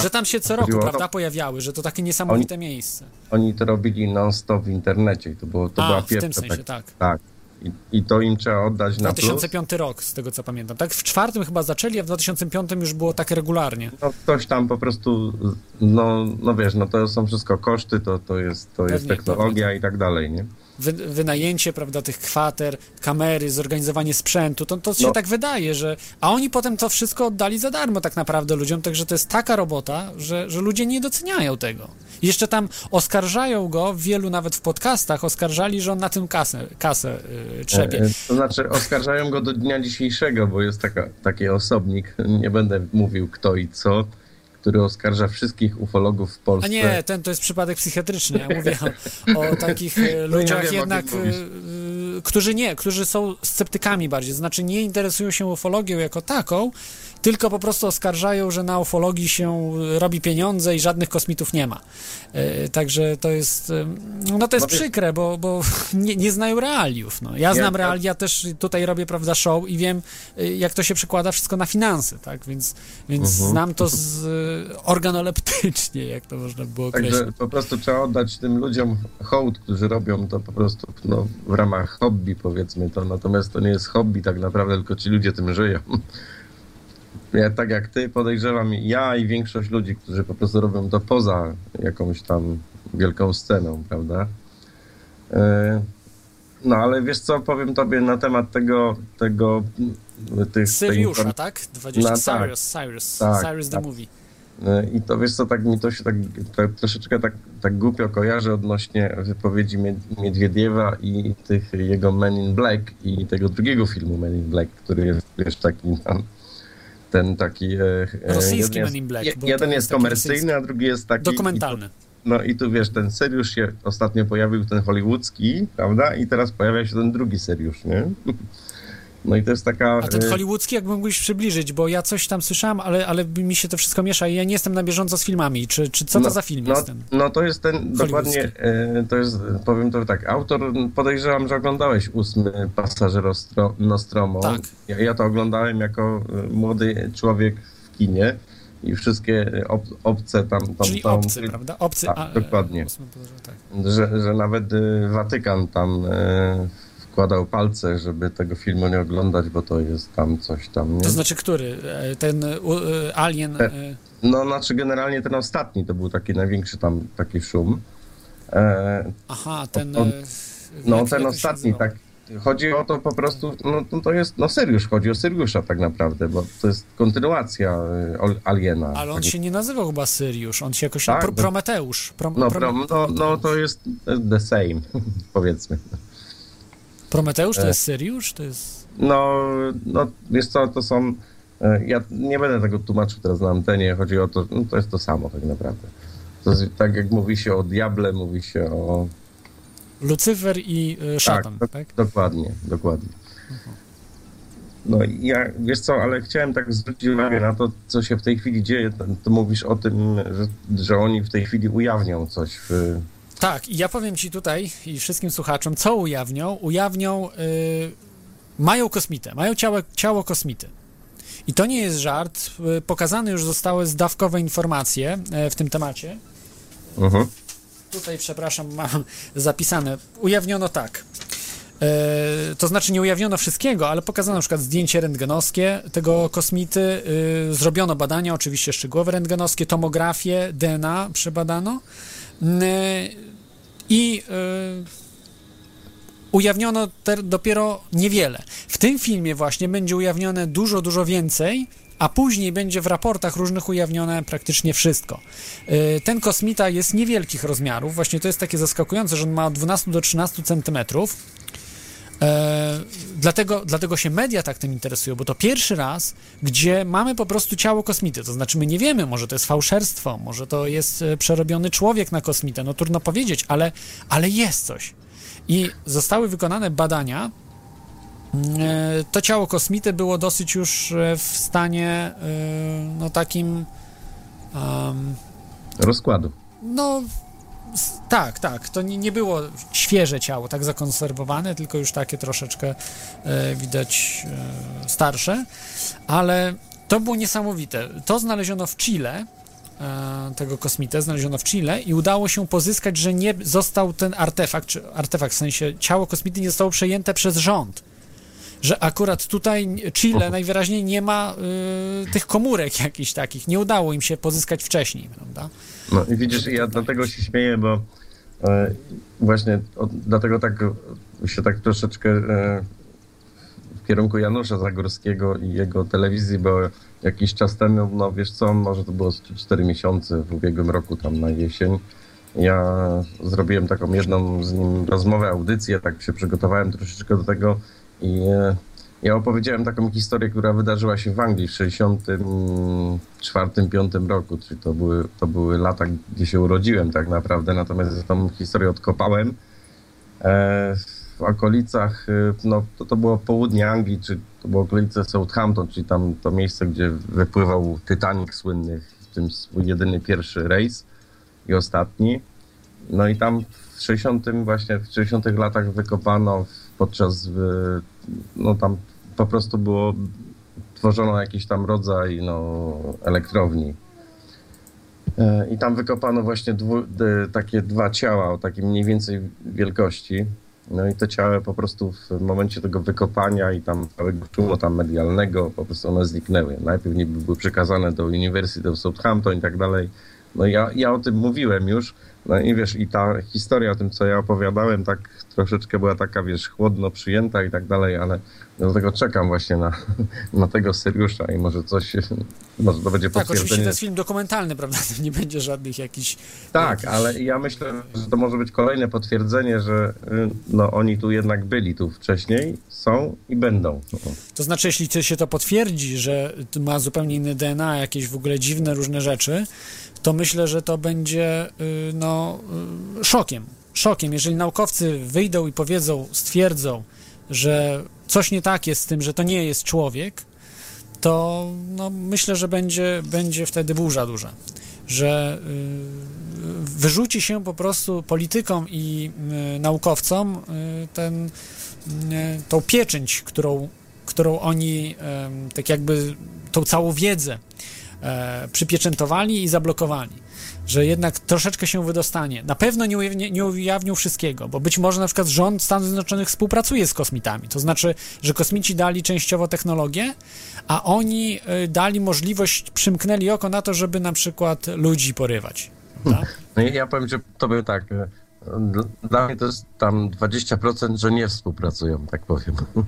Że tam się co roku, prawda, pojawiały, że to takie niesamowite miejsce. Oni to robili non-stop w internecie i to, było, to A, była w pierwsza. tym sensie, tak. tak. I, I to im trzeba oddać na plus. 2005 rok, z tego co pamiętam. Tak, w czwartym chyba zaczęli, a w 2005 już było tak regularnie. No, ktoś tam po prostu, no, no wiesz, no to są wszystko koszty, to, to jest, to jest Pewnie, technologia i tak dalej, nie? Wy, wynajęcie, prawda, tych kwater, kamery, zorganizowanie sprzętu, to, to się No. tak wydaje, że... A oni potem to wszystko oddali za darmo tak naprawdę ludziom, także to jest taka robota, że, że ludzie nie doceniają tego. Jeszcze tam oskarżają go, wielu nawet w podcastach oskarżali, że on na tym kasę, kasę yy, trzepie. E, e, To znaczy oskarżają go do dnia dzisiejszego, bo jest taka, taki osobnik, nie będę mówił kto i co, który oskarża wszystkich ufologów w Polsce. A nie, ten to jest przypadek psychiatryczny. Ja mówię o, o takich e, No ja ludziach wiem, jednak, którzy nie, którzy są sceptykami bardziej, znaczy nie interesują się ufologią jako taką, tylko po prostu oskarżają, że na ufologii się robi pieniądze i żadnych kosmitów nie ma. E, Także to jest, e, no to jest No przykre, bo, bo (laughs) nie, nie znają realiów. No. Ja znam ja- realia, też tutaj robię, prawda, show i wiem, e, jak to się przekłada wszystko na finanse, tak, więc, więc Mhm. znam to z, e, organoleptycznie, jak to można było określić. Także po prostu trzeba oddać tym ludziom hołd, którzy robią to po prostu no, w ramach hobby, powiedzmy to. Natomiast to nie jest hobby tak naprawdę, tylko ci ludzie tym żyją. (laughs) Ja tak jak ty podejrzewam, ja i większość ludzi, którzy po prostu robią to poza jakąś tam wielką sceną, prawda? E, No ale wiesz co, powiem tobie na temat tego, tego tych, tej Syriusza, inform- tak? 20, No tak. Cyrus, Cyrus, Tak, Cyrus the tak. Movie. E, I to wiesz co, tak mi to się tak, tak troszeczkę tak, tak głupio kojarzy odnośnie wypowiedzi Mied- Miedwiediewa i tych jego Men in Black i tego drugiego filmu Men in Black, który jest wiesz taki tam, ten taki... e, e, Rosyjski Men in Black, je- Jeden jest komercyjny, rosyjski. a drugi jest taki... Dokumentalny. I no i tu wiesz, ten seriusz się ostatnio pojawił, ten hollywoodzki, prawda? I teraz pojawia się ten drugi seriusz, nie? No i to jest taka... A ten e, hollywoodzki jakby mógłbyś przybliżyć, bo ja coś tam słyszałem, ale, ale mi się to wszystko miesza i ja nie jestem na bieżąco z filmami. Czy, czy co to no, za film no, jest ten? No to jest ten, dokładnie, e, to jest, powiem to tak, autor, podejrzewam, że oglądałeś ósmy Pasażer Ostro, Nostromo. Tak. Ja, ja to oglądałem jako e, młody człowiek w kinie i wszystkie ob, obce tam... tam Czyli tam, obcy, prawda? Obcy. Tak, a, e, dokładnie. podróż, tak. Że, że nawet Watykan tam e, wkładał palce, żeby tego filmu nie oglądać, bo to jest tam coś tam, nie? To znaczy który? E, Ten e, e, Alien... No, znaczy generalnie ten ostatni to był taki największy tam taki szum. E, Aha, ten... on- No ten ostatni, tak. Chodzi o to po prostu, no to- jest, no Syriusz, chodzi o Syriusza tak naprawdę, bo to jest kontynuacja Aliena. Ale on Tak- się nie nazywał chyba Syriusz, on się jakoś... Tak, Pro, Prometeusz. Pro, No, Pro- pro, no, no to jest the same, (laughs) powiedzmy. Prometeusz to e. jest Syriusz? To jest... No, no wiesz co, to są, e, ja nie będę tego tłumaczył teraz na antenie, chodzi o to, no, to jest to samo tak naprawdę. To jest, tak jak mówi się o diable, mówi się o... Lucyfer i e, szatan, do- tak? Dokładnie, dokładnie. No i ja, wiesz co, ale chciałem tak zwrócić uwagę na to, co się w tej chwili dzieje. To, to mówisz o tym, że, że oni w tej chwili ujawnią coś w... Tak, i ja powiem ci tutaj i wszystkim słuchaczom, co ujawnią. Ujawnią, y, mają kosmitę, mają ciało, ciało kosmity. I to nie jest żart. Y, pokazane już zostały zdawkowe informacje y, w tym temacie. Mhm. Tutaj, przepraszam, (laughs) mam zapisane. Ujawniono tak. E, to znaczy nie ujawniono wszystkiego, ale pokazano na przykład zdjęcie rentgenowskie tego kosmity, y, zrobiono badania, oczywiście szczegółowe rentgenowskie, tomografię, DNA przebadano N- i y, ujawniono dopiero niewiele. W tym filmie właśnie będzie ujawnione dużo, dużo więcej, a później będzie w raportach różnych ujawnione praktycznie wszystko. Y, Ten kosmita jest niewielkich rozmiarów, właśnie to jest takie zaskakujące, że on ma od 12 do 13 centymetrów. E, dlatego, dlatego się media tak tym interesują, bo to pierwszy raz, gdzie mamy po prostu ciało kosmity. To znaczy, my nie wiemy, może to jest fałszerstwo, może to jest e, przerobiony człowiek na kosmitę, no trudno powiedzieć, ale, ale jest coś. I zostały wykonane badania. E, To ciało kosmity było dosyć już e, w stanie e, no takim em, Rozkładu. no, tak, tak. To nie, nie było świeże ciało, tak zakonserwowane, tylko już takie troszeczkę e, widać e, starsze, ale to było niesamowite. To znaleziono w Chile e, tego kosmitę, znaleziono w Chile i udało się pozyskać, że nie został ten artefakt, czy artefakt w sensie ciało kosmity nie zostało przejęte przez rząd. Że akurat tutaj Chile najwyraźniej nie ma y, tych komórek jakichś takich. Nie udało im się pozyskać wcześniej, prawda? No i widzisz, ja dlatego się śmieję, bo e, właśnie od, dlatego tak się tak troszeczkę e, w kierunku Janusza Zagórskiego i jego telewizji, bo jakiś czas temu, no wiesz co, może to było z 4 miesiące w ubiegłym roku, tam na jesień, ja zrobiłem taką jedną z nim rozmowę, audycję, tak się przygotowałem troszeczkę do tego i e, ja opowiedziałem taką historię, która wydarzyła się w Anglii w 64-5 roku, czyli to były, to były lata, gdzie się urodziłem tak naprawdę, natomiast tą historię odkopałem e, w okolicach, e, no to, to było południe Anglii, czy to było okolice Southampton, czyli tam to miejsce, gdzie wypływał Titanic słynny, w tym swój jedyny pierwszy rejs i ostatni. No i tam w 60 właśnie w 60 latach wykopano podczas no tam po prostu było tworzono jakiś tam rodzaj no, elektrowni. E, I tam wykopano właśnie dwu, takie dwa ciała o takiej mniej więcej wielkości. No i te ciała po prostu w momencie tego wykopania i tam całego szumu tam medialnego po prostu one zniknęły. Najpierw niby były przekazane do University of Southampton i tak dalej. No ja, ja o tym mówiłem już. No i wiesz, i ta historia o tym, co ja opowiadałem, tak troszeczkę była taka, wiesz, chłodno przyjęta i tak dalej, ale dlatego czekam właśnie na, (laughs) na tego Syriusza i może coś, może to będzie Tak, oczywiście potwierdzenie. to jest film dokumentalny, (laughs) prawda? To nie będzie żadnych jakichś... Tak, ale ja myślę, że to może być kolejne potwierdzenie, że y, no, oni tu jednak byli tu wcześniej, są i będą. To znaczy, jeśli się to potwierdzi, że ma zupełnie inny DNA, jakieś w ogóle dziwne różne rzeczy, to myślę, że to będzie y, no, y, szokiem. Szokiem, jeżeli naukowcy wyjdą i powiedzą, stwierdzą, że coś nie tak jest z tym, że to nie jest człowiek, to no, myślę, że będzie, będzie wtedy burza duża. Że y, wyrzuci się po prostu politykom i y, naukowcom y, ten, y, tą pieczęć, którą, którą oni tak jakby tą całą wiedzę e, przypieczętowali i zablokowali. Że jednak troszeczkę się wydostanie. Na pewno nie ujawnią, nie ujawnią wszystkiego, bo być może na przykład rząd Stanów Zjednoczonych współpracuje z kosmitami. To znaczy, że kosmici dali częściowo technologię, a oni y, dali możliwość, przymknęli oko na to, żeby na przykład ludzi porywać. prawda? No i ja powiem, że to był tak. y, dl- Dla mnie to jest tam 20%, że nie współpracują, tak powiem. (laughs)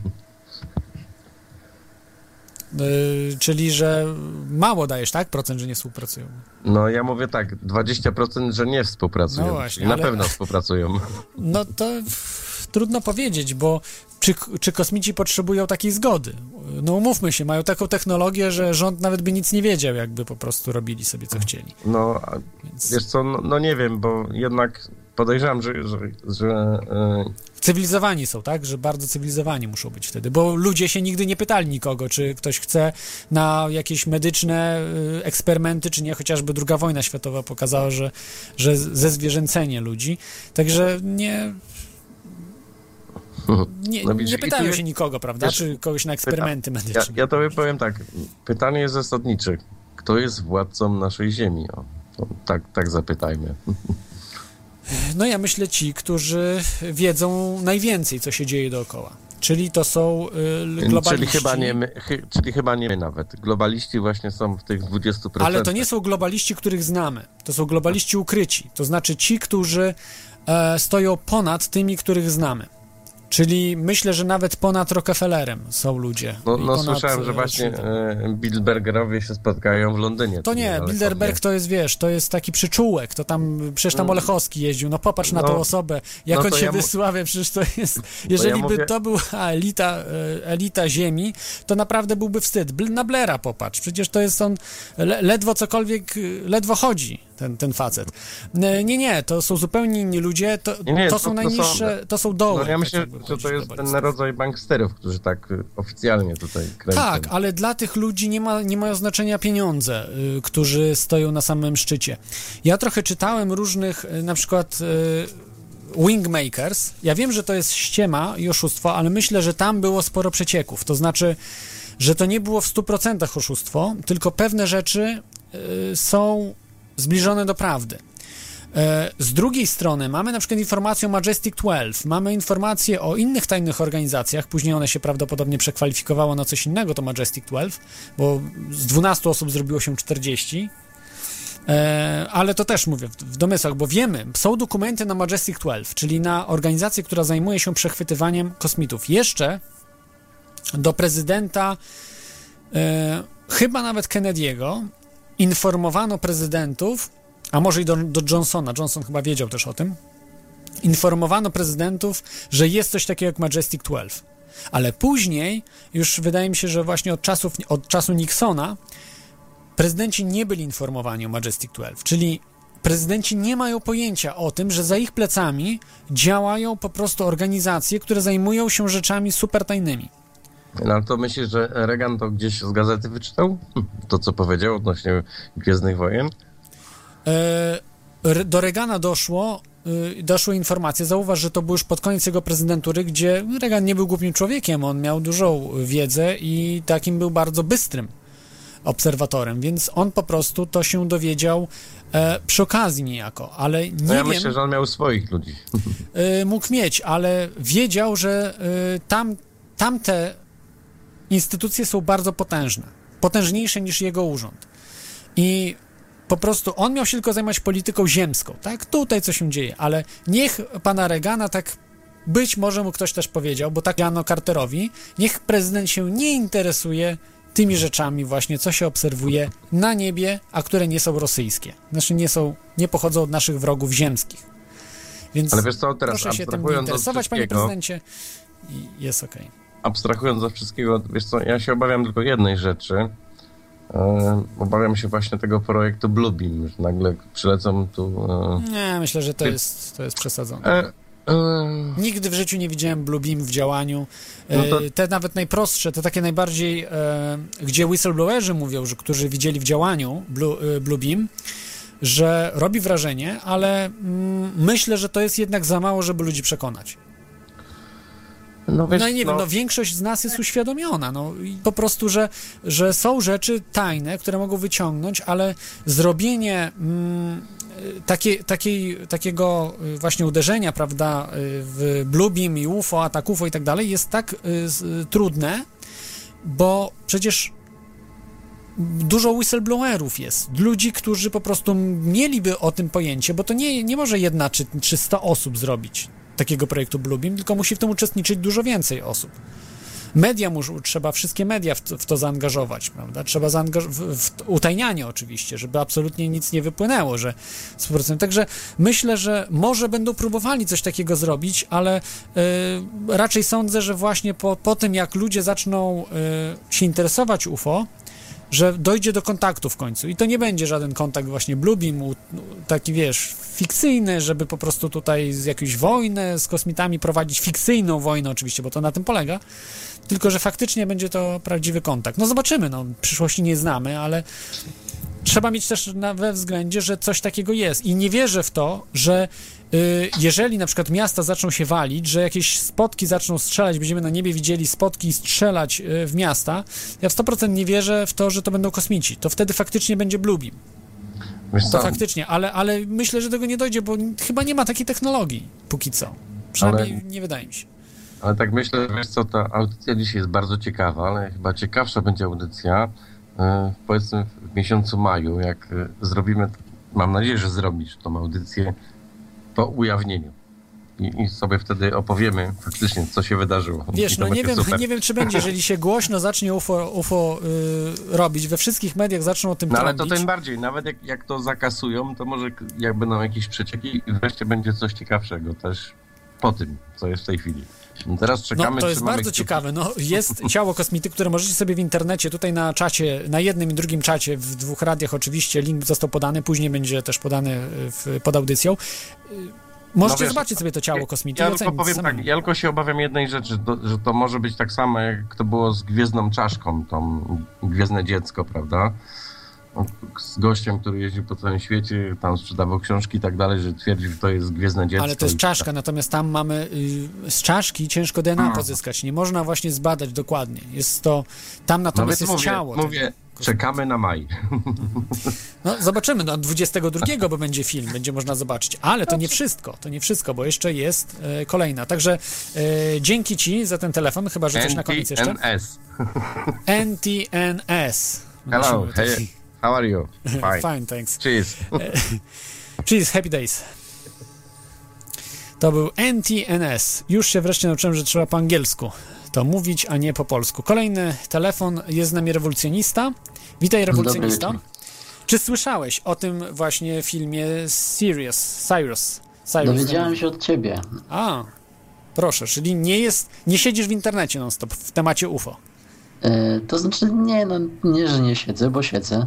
Y, czyli, że mało dajesz, tak? Procent, że nie współpracują. No ja mówię tak, 20%, że nie współpracują. No właśnie, na ale- pewno współpracują. (laughs) No to trudno powiedzieć, bo czy, czy kosmici potrzebują takiej zgody? No umówmy się, mają taką technologię, że rząd nawet by nic nie wiedział, jakby po prostu robili sobie co chcieli. No, Więc wiesz co, no, no nie wiem, bo jednak podejrzewam, że, że, że y, cywilizowani są, tak? Że bardzo cywilizowani muszą być wtedy, bo ludzie się nigdy nie pytali nikogo, czy ktoś chce na jakieś medyczne y, eksperymenty, czy nie, chociażby druga wojna światowa pokazała, że, że ze zwierzęcenie ludzi. Także nie... Nie, No nie pytają się nikogo, prawda? Czy kogoś na eksperymenty ja, medyczne. ja tobie powiem tak, pytanie jest zasadnicze. Kto jest władcą naszej ziemi? O, tak, tak zapytajmy. (laughs) No ja myślę ci, którzy wiedzą najwięcej, co się dzieje dookoła. Czyli to są y, globaliści. Czyli chyba, nie my, chy, czyli chyba nie my nawet. Globaliści właśnie są w tych 20%. Ale to nie są globaliści, których znamy. To są globaliści ukryci. To znaczy ci, którzy e, stoją ponad tymi, których znamy. Czyli myślę, że nawet ponad Rockefellerem są ludzie. No, no ponad, słyszałem, że e, właśnie e, Bildergerowie się spotkają w Londynie. To nie, Bilderberg to jest, wiesz, to jest taki przyczółek, to tam, przecież tam No. Olechowski jeździł, no popatrz na No. tą osobę, jak No on to się ja wysławia, przecież to jest, (laughs) jeżeli by mówię- to była elita, e, elita ziemi, to naprawdę byłby wstyd. Na Blera popatrz, przecież to jest on, le, ledwo cokolwiek, ledwo chodzi, ten, ten facet. E, Nie, nie, to są zupełnie inni ludzie, to, Nie, nie, to to- są to najniższe, to są doły. No ja tak myślę, jakby że to jest ten rodzaj banksterów, którzy tak y, oficjalnie tutaj kręcą. Tak, ale dla tych ludzi nie, ma, nie mają znaczenia pieniądze, y, którzy stoją na samym szczycie. Ja trochę czytałem różnych, y, na przykład y, Wingmakers. Ja wiem, że to jest ściema i oszustwo, ale myślę, że tam było sporo przecieków. To znaczy, że to nie było w 100% oszustwo, tylko pewne rzeczy y, są zbliżone do prawdy. E, Z drugiej strony mamy na przykład informację o Majestic 12, mamy informacje o innych tajnych organizacjach, później one się prawdopodobnie przekwalifikowało na coś innego, to Majestic 12, bo z 12 osób zrobiło się 40, E, ale to też mówię w, domysłach, bo wiemy, są dokumenty na Majestic 12, czyli na organizację, która zajmuje się przechwytywaniem kosmitów. Jeszcze do prezydenta, e, chyba nawet Kennedy'ego, informowano prezydentów, a może i do, do Johnsona, Johnson chyba wiedział też o tym, informowano prezydentów, że jest coś takiego jak Majestic 12. Ale później, już wydaje mi się, że właśnie od, czasów, od czasu Nixona, prezydenci nie byli informowani o Majestic 12, czyli prezydenci nie mają pojęcia o tym, że za ich plecami działają po prostu organizacje, które zajmują się rzeczami super tajnymi. No ale to myślisz, że Reagan to gdzieś z gazety wyczytał? (laughs) To, co powiedział odnośnie Gwiezdnych Wojen? E, do Reagana doszło, y, doszły informacje, zauważ, że to był już pod koniec jego prezydentury, gdzie Reagan nie był głupim człowiekiem, on miał dużą wiedzę i takim był bardzo bystrym obserwatorem, więc on po prostu to się dowiedział e, przy okazji niejako, ale nie No ja wiem, myślę, że on miał swoich ludzi. y, (laughs) mógł mieć, ale wiedział, że y, tam, tamte instytucje są bardzo potężne, potężniejsze niż jego urząd. I po prostu on miał się tylko zajmować polityką ziemską, tak? Tutaj co się dzieje, ale niech pana Reagana tak być może mu ktoś też powiedział, bo tak Jano Carterowi, niech prezydent się nie interesuje tymi rzeczami właśnie, co się obserwuje na niebie, a które nie są rosyjskie. Znaczy nie są, nie pochodzą od naszych wrogów ziemskich. Więc Ale wiesz co, teraz proszę się tym nie interesować, panie prezydencie. I jest okej. Abstrahując ze wszystkiego, wiesz co, ja się obawiam tylko jednej rzeczy. E, obawiam się właśnie tego projektu Bluebeam, że nagle przylecą tu... E, Nie, myślę, że to jest, to jest przesadzone. e, e, Nigdy w życiu nie widziałem Bluebeam w działaniu. No to- E, Te nawet najprostsze, te takie najbardziej, e, gdzie whistleblowerzy mówią, że którzy widzieli w działaniu Blue, e, Bluebeam, że robi wrażenie, ale mm, myślę, że to jest jednak za mało, żeby ludzi przekonać. No wiesz, No i nie wiem, no. większość z nas jest uświadomiona, no. Po prostu, że, że są rzeczy tajne, które mogą wyciągnąć, ale zrobienie mm, takie, takiej, takiego y, właśnie uderzenia, prawda, y, w Bluebeam i UFO, atak UFO i tak dalej jest tak y, z- trudne, bo przecież dużo whistleblowerów jest, ludzi, którzy po prostu mieliby o tym pojęcie, bo to nie, nie może jedna czy, czy 100 osób zrobić takiego projektu Bluebeam, tylko musi w tym uczestniczyć dużo więcej osób. Media muszą, trzeba wszystkie media w to, w to zaangażować, prawda? Trzeba zaangażować, w, w utajnianie oczywiście, żeby absolutnie nic nie wypłynęło, że 100%. Także myślę, że może będą próbowali coś takiego zrobić, ale y, raczej sądzę, że właśnie po, po tym, jak ludzie zaczną y, się interesować UFO, że dojdzie do kontaktu w końcu. I to nie będzie żaden kontakt właśnie Bluebeam, taki wiesz, fikcyjny, żeby po prostu tutaj z jakąś wojnę z kosmitami prowadzić, fikcyjną wojnę oczywiście, bo to na tym polega, tylko że faktycznie będzie to prawdziwy kontakt. No zobaczymy, no przyszłości nie znamy, ale trzeba mieć też na, we względzie, że coś takiego jest i nie wierzę w to, że y, jeżeli na przykład miasta zaczną się walić, że jakieś spotki zaczną strzelać, będziemy na niebie widzieli spotki strzelać y, w miasta, ja w 100% nie wierzę w to, że to będą kosmici. To wtedy faktycznie będzie Bluebeam. To faktycznie, ale, ale myślę, że tego nie dojdzie, bo chyba nie ma takiej technologii póki co. Przynajmniej Ale- nie wydaje mi się. ale tak myślę, wiesz co, ta audycja dzisiaj jest bardzo ciekawa, ale chyba ciekawsza będzie audycja e, powiedzmy w miesiącu maju, jak e, zrobimy, mam nadzieję, że zrobisz tą audycję po ujawnieniu. I, I sobie wtedy opowiemy faktycznie, co się wydarzyło. Wiesz, no nie wiem, super. nie wiem, czy będzie, jeżeli się głośno zacznie UFO, UFO y, robić, we wszystkich mediach zaczną o tym No ale to tym bardziej, nawet jak, jak to zakasują, to może jak będą jakieś przecieki i wreszcie będzie coś ciekawszego też po tym, co jest w tej chwili. No teraz czekamy, No, to jest bardzo kciuki. ciekawe. No, jest (laughs) ciało kosmity, które możecie sobie w internecie, tutaj na czacie, na jednym i drugim czacie, w dwóch radiach oczywiście, link został podany, później będzie też podany y, w, pod audycją. Y, Możecie No wiesz, zobaczyć sobie to ciało kosmity Ja i tylko powiem samemu. tak, ja tylko się obawiam jednej rzeczy, to, że to może być tak samo, jak to było z Gwiezdną Czaszką, tą Gwiezdne Dziecko, prawda? Z gościem, który jeździł po całym świecie, tam sprzedawał książki i tak dalej, że twierdzi, że to jest Gwiezdne Dziecko. Ale to jest czaszka, natomiast tam mamy y, z czaszki ciężko DNA A. pozyskać. Nie można właśnie zbadać dokładnie. Jest to, tam No natomiast jest mówię, ciało. mówię, Czekamy na maj. No, zobaczymy, no 22, bo będzie film, będzie można zobaczyć. Ale to nie wszystko, to nie wszystko, bo jeszcze jest e, kolejna. Także e, dzięki Ci za ten telefon, chyba że coś na koniec jeszcze. NTNS. NTNS. Hello, hey, how are you? (laughs) Fine. Fine, thanks. Cheers. (laughs) Cheers, happy days. To był NTNS. Już się wreszcie nauczyłem, że trzeba po angielsku to mówić, a nie po polsku. Kolejny telefon, jest z nami rewolucjonista. Witaj, rewolucjonista. Czy słyszałeś o tym właśnie filmie Sirius, Cyrus? Cyrus Dowiedziałem się od ciebie. A, proszę, czyli nie jest, nie siedzisz w internecie non-stop w temacie UFO. E, to znaczy, nie, no, nie, że nie siedzę, bo siedzę.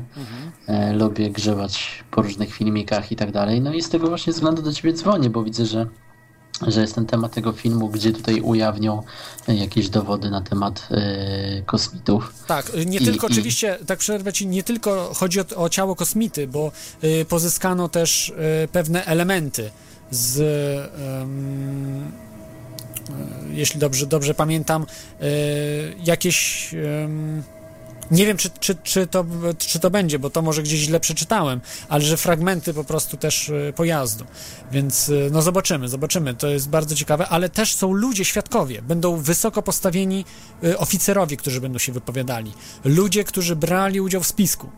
E, lubię grzebać po różnych filmikach i tak dalej. No i z tego właśnie względu do ciebie dzwonię, bo widzę, że, że jest ten temat tego filmu, gdzie tutaj ujawnią jakieś dowody na temat e, kosmitów. Tak, nie I- tylko i- oczywiście, tak przerwę ci, nie tylko chodzi o, o ciało kosmity, bo y, pozyskano też y, pewne elementy z, y, jeśli dobrze, dobrze pamiętam, y, jakieś, nie wiem czy, czy, czy, to, czy to będzie, bo to może gdzieś źle przeczytałem, ale że fragmenty po prostu też y, pojazdu, więc no zobaczymy, zobaczymy, to jest bardzo ciekawe, ale też są ludzie, świadkowie, będą wysoko postawieni oficerowie, którzy będą się wypowiadali, ludzie, którzy brali udział w spisku.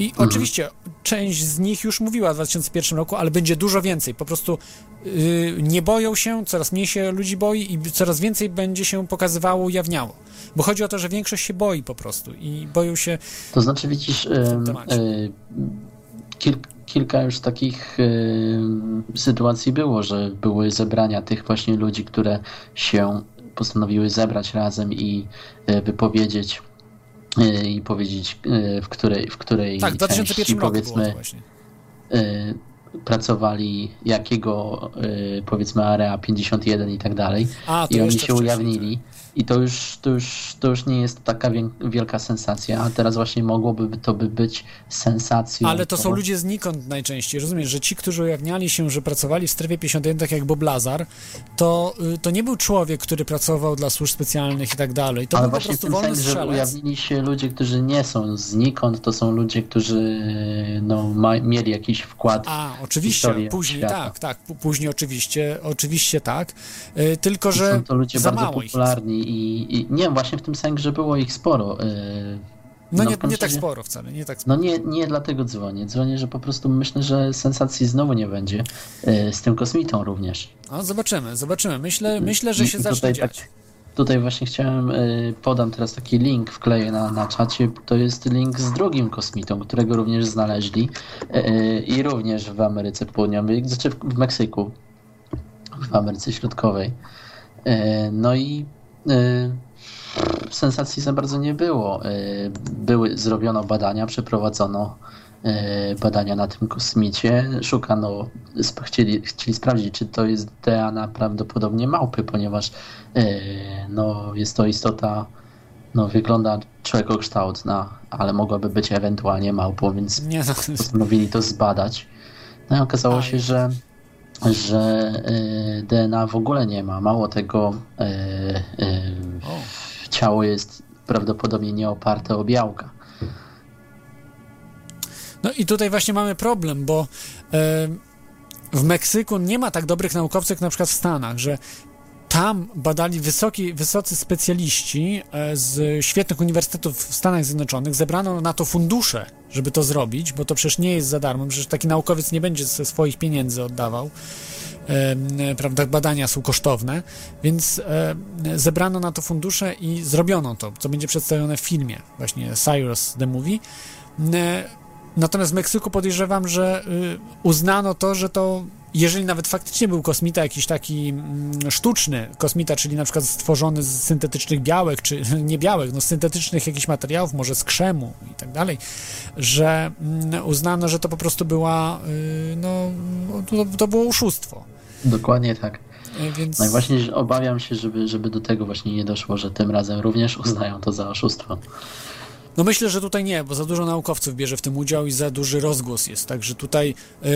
I oczywiście część z nich już mówiła w 2001 roku, ale będzie dużo więcej. Po prostu y, nie boją się, coraz mniej się ludzi boi i coraz więcej będzie się pokazywało, ujawniało. Bo chodzi o to, że większość się boi po prostu i boją się. To znaczy, widzisz, em, temacie. e, kil, kilka już takich sytuacji było, że były zebrania tych właśnie ludzi, które się postanowiły zebrać razem i e, wypowiedzieć i powiedzieć, e, w której, w której Tak, w 2001 części, powiedzmy, e, pracowali, jakiego powiedzmy Area 51 i tak dalej. A, I oni się ujawnili. I to już, to, już, to już nie jest taka wielka sensacja, a teraz właśnie mogłoby to by być sensacją. Ale to są ludzie znikąd najczęściej, rozumiesz, że ci, którzy ujawniali się, że pracowali w strefie 51, tak jak Bob Lazar, to, y, to nie był człowiek, który pracował dla służb specjalnych i tak dalej. To Ale był po właśnie w prostu wolny sensie, że ujawnili się ludzie, którzy nie są znikąd, to są ludzie, którzy no, ma, mieli jakiś wkład. A, oczywiście, później świata. tak, tak, później oczywiście, oczywiście tak, y, tylko że są to ludzie za bardzo popularni i, i nie, właśnie w tym sensie, że było ich sporo. yy, No nie, w każdym nie tak sporo wcale, nie tak sporo. No nie, nie dlatego dzwonię. Dzwonię, że po prostu myślę, że sensacji znowu nie będzie. yy, Z tym kosmitą również. No, zobaczymy, zobaczymy. Myślę, myślę że się i zacznie tutaj dziać. tak- Tutaj właśnie chciałem, y, podam teraz taki link, wkleję na, na czacie. To jest link z drugim kosmitą, którego również znaleźli y, i również w Ameryce Południowej, znaczy w, Meksyku, w Ameryce Środkowej. Y, No i y, sensacji za bardzo nie było. Y, Były, zrobiono badania, przeprowadzono y, badania na tym kosmicie. Szukano, chcieli, chcieli sprawdzić, czy to jest DNA prawdopodobnie małpy, ponieważ y, no, jest to istota, no, wygląda człowiekokształtna, ale mogłaby być ewentualnie małpą, więc Nie, no, postanowili to zbadać. No i okazało się, że, że y, DNA w ogóle nie ma. Mało tego, y, y, ciało jest prawdopodobnie nie oparte o białka. No i tutaj właśnie mamy problem, bo w Meksyku nie ma tak dobrych naukowców jak na przykład w Stanach, że tam badali wysoki, wysocy specjaliści z świetnych uniwersytetów w Stanach Zjednoczonych. Zebrano na to fundusze, żeby to zrobić, bo to przecież nie jest za darmo. Przecież taki naukowiec nie będzie ze swoich pieniędzy oddawał. Em, prawda, badania są kosztowne, więc e, zebrano na to fundusze i zrobiono to, co będzie przedstawione w filmie, właśnie Cyrus the Movie. E, Natomiast w Meksyku podejrzewam, że y, uznano to, że to, jeżeli nawet faktycznie był kosmita jakiś taki mm, sztuczny kosmita, czyli na przykład stworzony z syntetycznych białek, czy (laughs) nie białek, no z syntetycznych jakichś materiałów, może z krzemu i tak dalej, że mm, uznano, że to po prostu była, y, no, to, to było oszustwo. Dokładnie tak. Y, Więc... No i właśnie obawiam się, żeby, żeby do tego właśnie nie doszło, że tym razem również uznają to za oszustwo. No myślę, że tutaj nie, bo za dużo naukowców bierze w tym udział i za duży rozgłos jest, także tutaj y,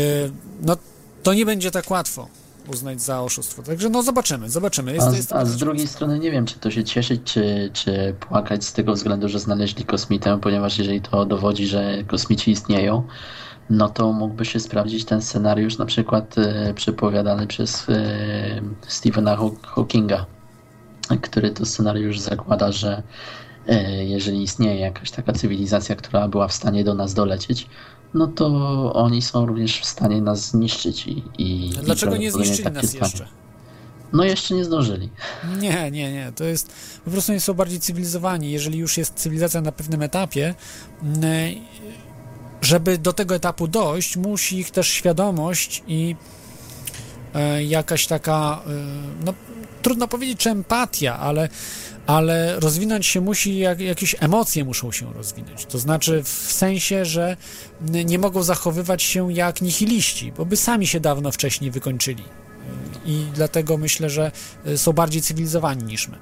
no to nie będzie tak łatwo. uznać za oszustwo. Także no zobaczymy, zobaczymy. Jest, A, jest z- a z drugiej strony nie wiem, czy to się cieszyć, czy, czy płakać z tego względu, że znaleźli kosmitę, ponieważ jeżeli to dowodzi, że kosmici istnieją, no to mógłby się sprawdzić ten scenariusz na przykład e, przepowiadany przez e, Stephena Haw- Hawkinga, który to scenariusz zakłada, że jeżeli istnieje jakaś taka cywilizacja, która była w stanie do nas dolecieć, no to oni są również w stanie nas zniszczyć i, i Dlaczego i nie zniszczyli nas stanie. jeszcze? No jeszcze nie zdążyli. Nie, nie, nie. To jest. Po prostu oni są bardziej cywilizowani. Jeżeli już jest cywilizacja na pewnym etapie, mm, żeby do tego etapu dojść, musi ich też świadomość i e, jakaś taka. e, No, trudno powiedzieć, czy empatia, ale, ale rozwinąć się musi, jak, jakieś emocje muszą się rozwinąć. To znaczy w sensie, że nie mogą zachowywać się jak nihiliści, bo by sami się dawno wcześniej wykończyli. I dlatego myślę, że y, są bardziej cywilizowani niż my.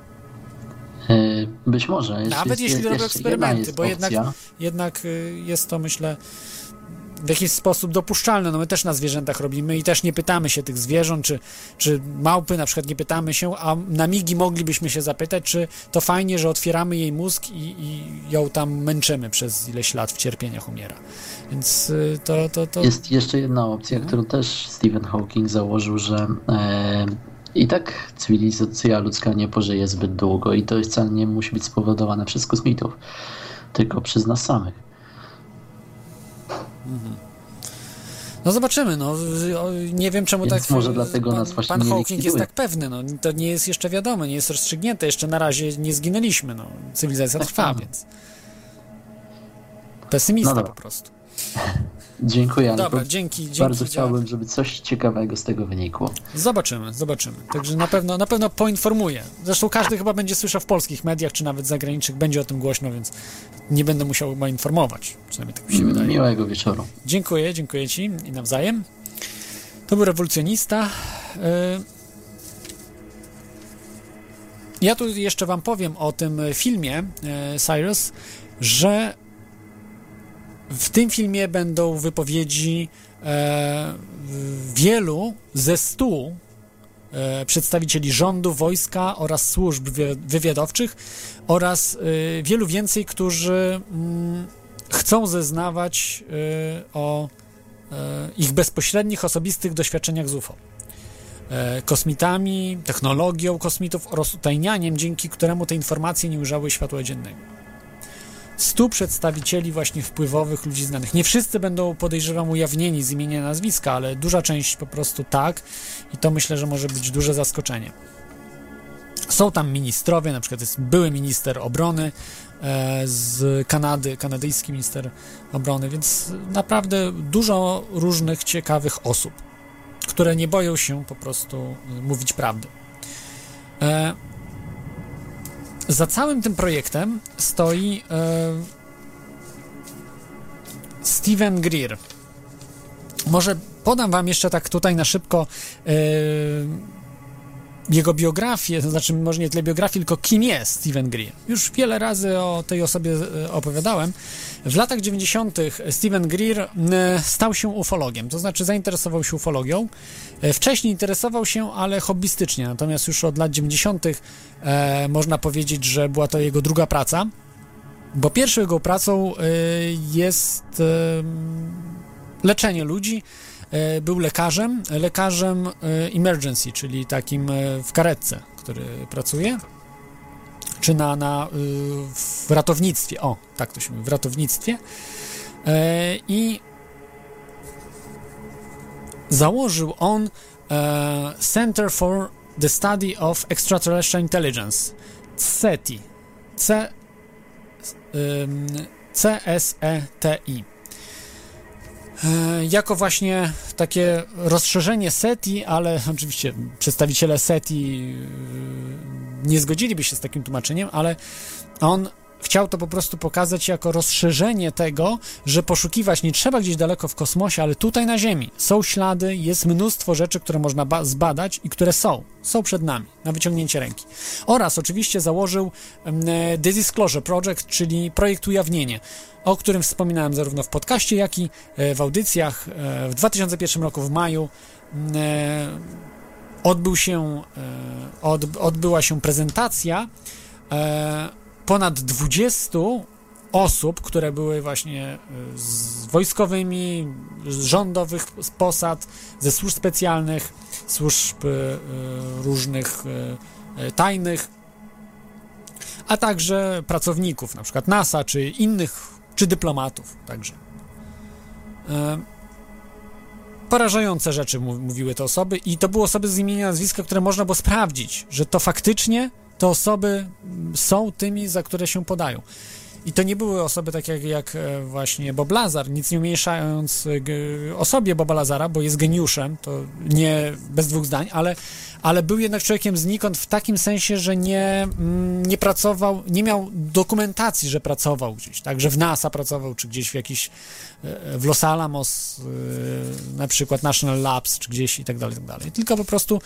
E, Być może. Nawet jest, jeśli jeszcze robią eksperymenty, jest bo jednak, jednak y, jest to, myślę, w jakiś sposób dopuszczalne. No my też na zwierzętach robimy i też nie pytamy się tych zwierząt, czy, czy małpy na przykład nie pytamy się, a na migi moglibyśmy się zapytać, czy to fajnie, że otwieramy jej mózg i, i ją tam męczymy przez ileś lat w cierpieniach umiera. Więc y, to, to, to... Jest jeszcze jedna opcja, Mhm. którą też Stephen Hawking założył, że e, i tak cywilizacja ludzka nie pożyje zbyt długo i to wcale nie musi być spowodowane przez kosmitów, tylko przez nas samych. No zobaczymy, no. Nie wiem czemu Więc tak może dlatego pan, nas właśnie pan Hawking jest tak pewny, no. To nie jest jeszcze wiadomo, nie jest rozstrzygnięte, jeszcze na razie nie zginęliśmy, no. Cywilizacja Tak, (laughs) trwa, więc. Pesymista No po prostu. (laughs) Dziękuję, Dobra, dzięki, dzięki bardzo chciałbym, żeby coś ciekawego z tego wynikło. Zobaczymy, zobaczymy. Także na pewno, na pewno poinformuję. Zresztą każdy chyba będzie słyszał w polskich mediach, czy nawet zagranicznych, będzie o tym głośno, więc nie będę musiał chyba informować. Przynajmniej tak mi się wydaje. Miłego wieczoru. Dziękuję, dziękuję Ci i nawzajem. To był rewolucjonista. Y, Ja tu jeszcze Wam powiem o tym filmie e, Cyrus, że w tym filmie będą wypowiedzi e, wielu ze stu e, przedstawicieli rządu, wojska oraz służb wy- wywiadowczych oraz e, wielu więcej, którzy mm, chcą zeznawać e, o e, ich bezpośrednich, osobistych doświadczeniach z UFO. E, Kosmitami, technologią kosmitów oraz utajnianiem, dzięki któremu te informacje nie ujrzały światła dziennego. Stu przedstawicieli właśnie wpływowych ludzi znanych. Nie wszyscy będą, podejrzewam, ujawnieni z imienia i nazwiska, ale duża część po prostu tak i to myślę, że może być duże zaskoczenie. Są tam ministrowie, na przykład jest były minister obrony e, z Kanady, kanadyjski minister obrony, więc naprawdę dużo różnych ciekawych osób, które nie boją się po prostu mówić prawdy. E, za całym tym projektem stoi e, Steven Greer. Może podam wam jeszcze tak tutaj na szybko e, jego biografię, to znaczy może nie tyle biografię, tylko kim jest Steven Greer. Już wiele razy o tej osobie e, opowiadałem. W latach 90. Steven Greer e, stał się ufologiem, to znaczy zainteresował się ufologią. E, Wcześniej interesował się, ale hobbystycznie, natomiast już od lat 90. E, można powiedzieć, że była to jego druga praca, bo pierwszą jego pracą jest leczenie ludzi. E, Był lekarzem, lekarzem e, emergency, czyli takim e, w karetce, który pracuje, czy na, na, w ratownictwie, o, tak to się mówi, w ratownictwie. I założył on Center for the Study of Extraterrestrial Intelligence, CETI, C, CSETI. E, Jako właśnie takie rozszerzenie SETI, ale oczywiście przedstawiciele SETI y, nie zgodziliby się z takim tłumaczeniem, ale on chciał to po prostu pokazać jako rozszerzenie tego, że poszukiwać nie trzeba gdzieś daleko w kosmosie, ale tutaj na Ziemi. Są ślady, jest mnóstwo rzeczy, które można ba- zbadać i które są. Są przed nami, na wyciągnięcie ręki. Oraz oczywiście założył e, The Disclosure Project, czyli projekt ujawnienie, o którym wspominałem zarówno w podcaście, jak i e, w audycjach. E, W 2001 roku w maju e, odbył się, od, odbyła się prezentacja ponad 20 osób, które były właśnie e, z wojskowymi, z rządowych posad, ze służb specjalnych, służb e, różnych e, e, tajnych, a także pracowników, na przykład NASA, czy innych, czy dyplomatów także. Porażające rzeczy mów- mówiły te osoby i to były osoby z imienia i nazwiska, które można było sprawdzić, że to faktycznie te osoby są tymi, za które się podają. I to nie były osoby takie jak, jak e, właśnie Bob Lazar, nic nie umieszczając e, osobie Boba Lazara, bo jest geniuszem, to nie bez dwóch zdań, ale, ale był jednak człowiekiem znikąd w takim sensie, że nie, mm, nie pracował, nie miał dokumentacji, że pracował gdzieś, tak, że w NASA pracował, czy gdzieś w jakiś, e, w Los Alamos, na przykład National Labs, czy gdzieś i tak dalej, i tak dalej. Tylko po prostu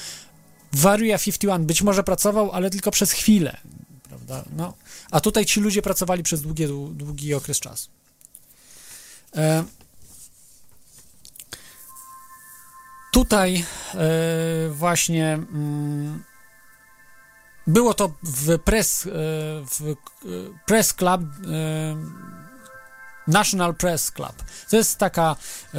w Area 51 być może pracował, ale tylko przez chwilę, prawda, no. A tutaj ci ludzie pracowali przez długi, długi okres czasu. E, tutaj e, właśnie mm, było to w press, e, w press club e, National Press Club. To jest taka e,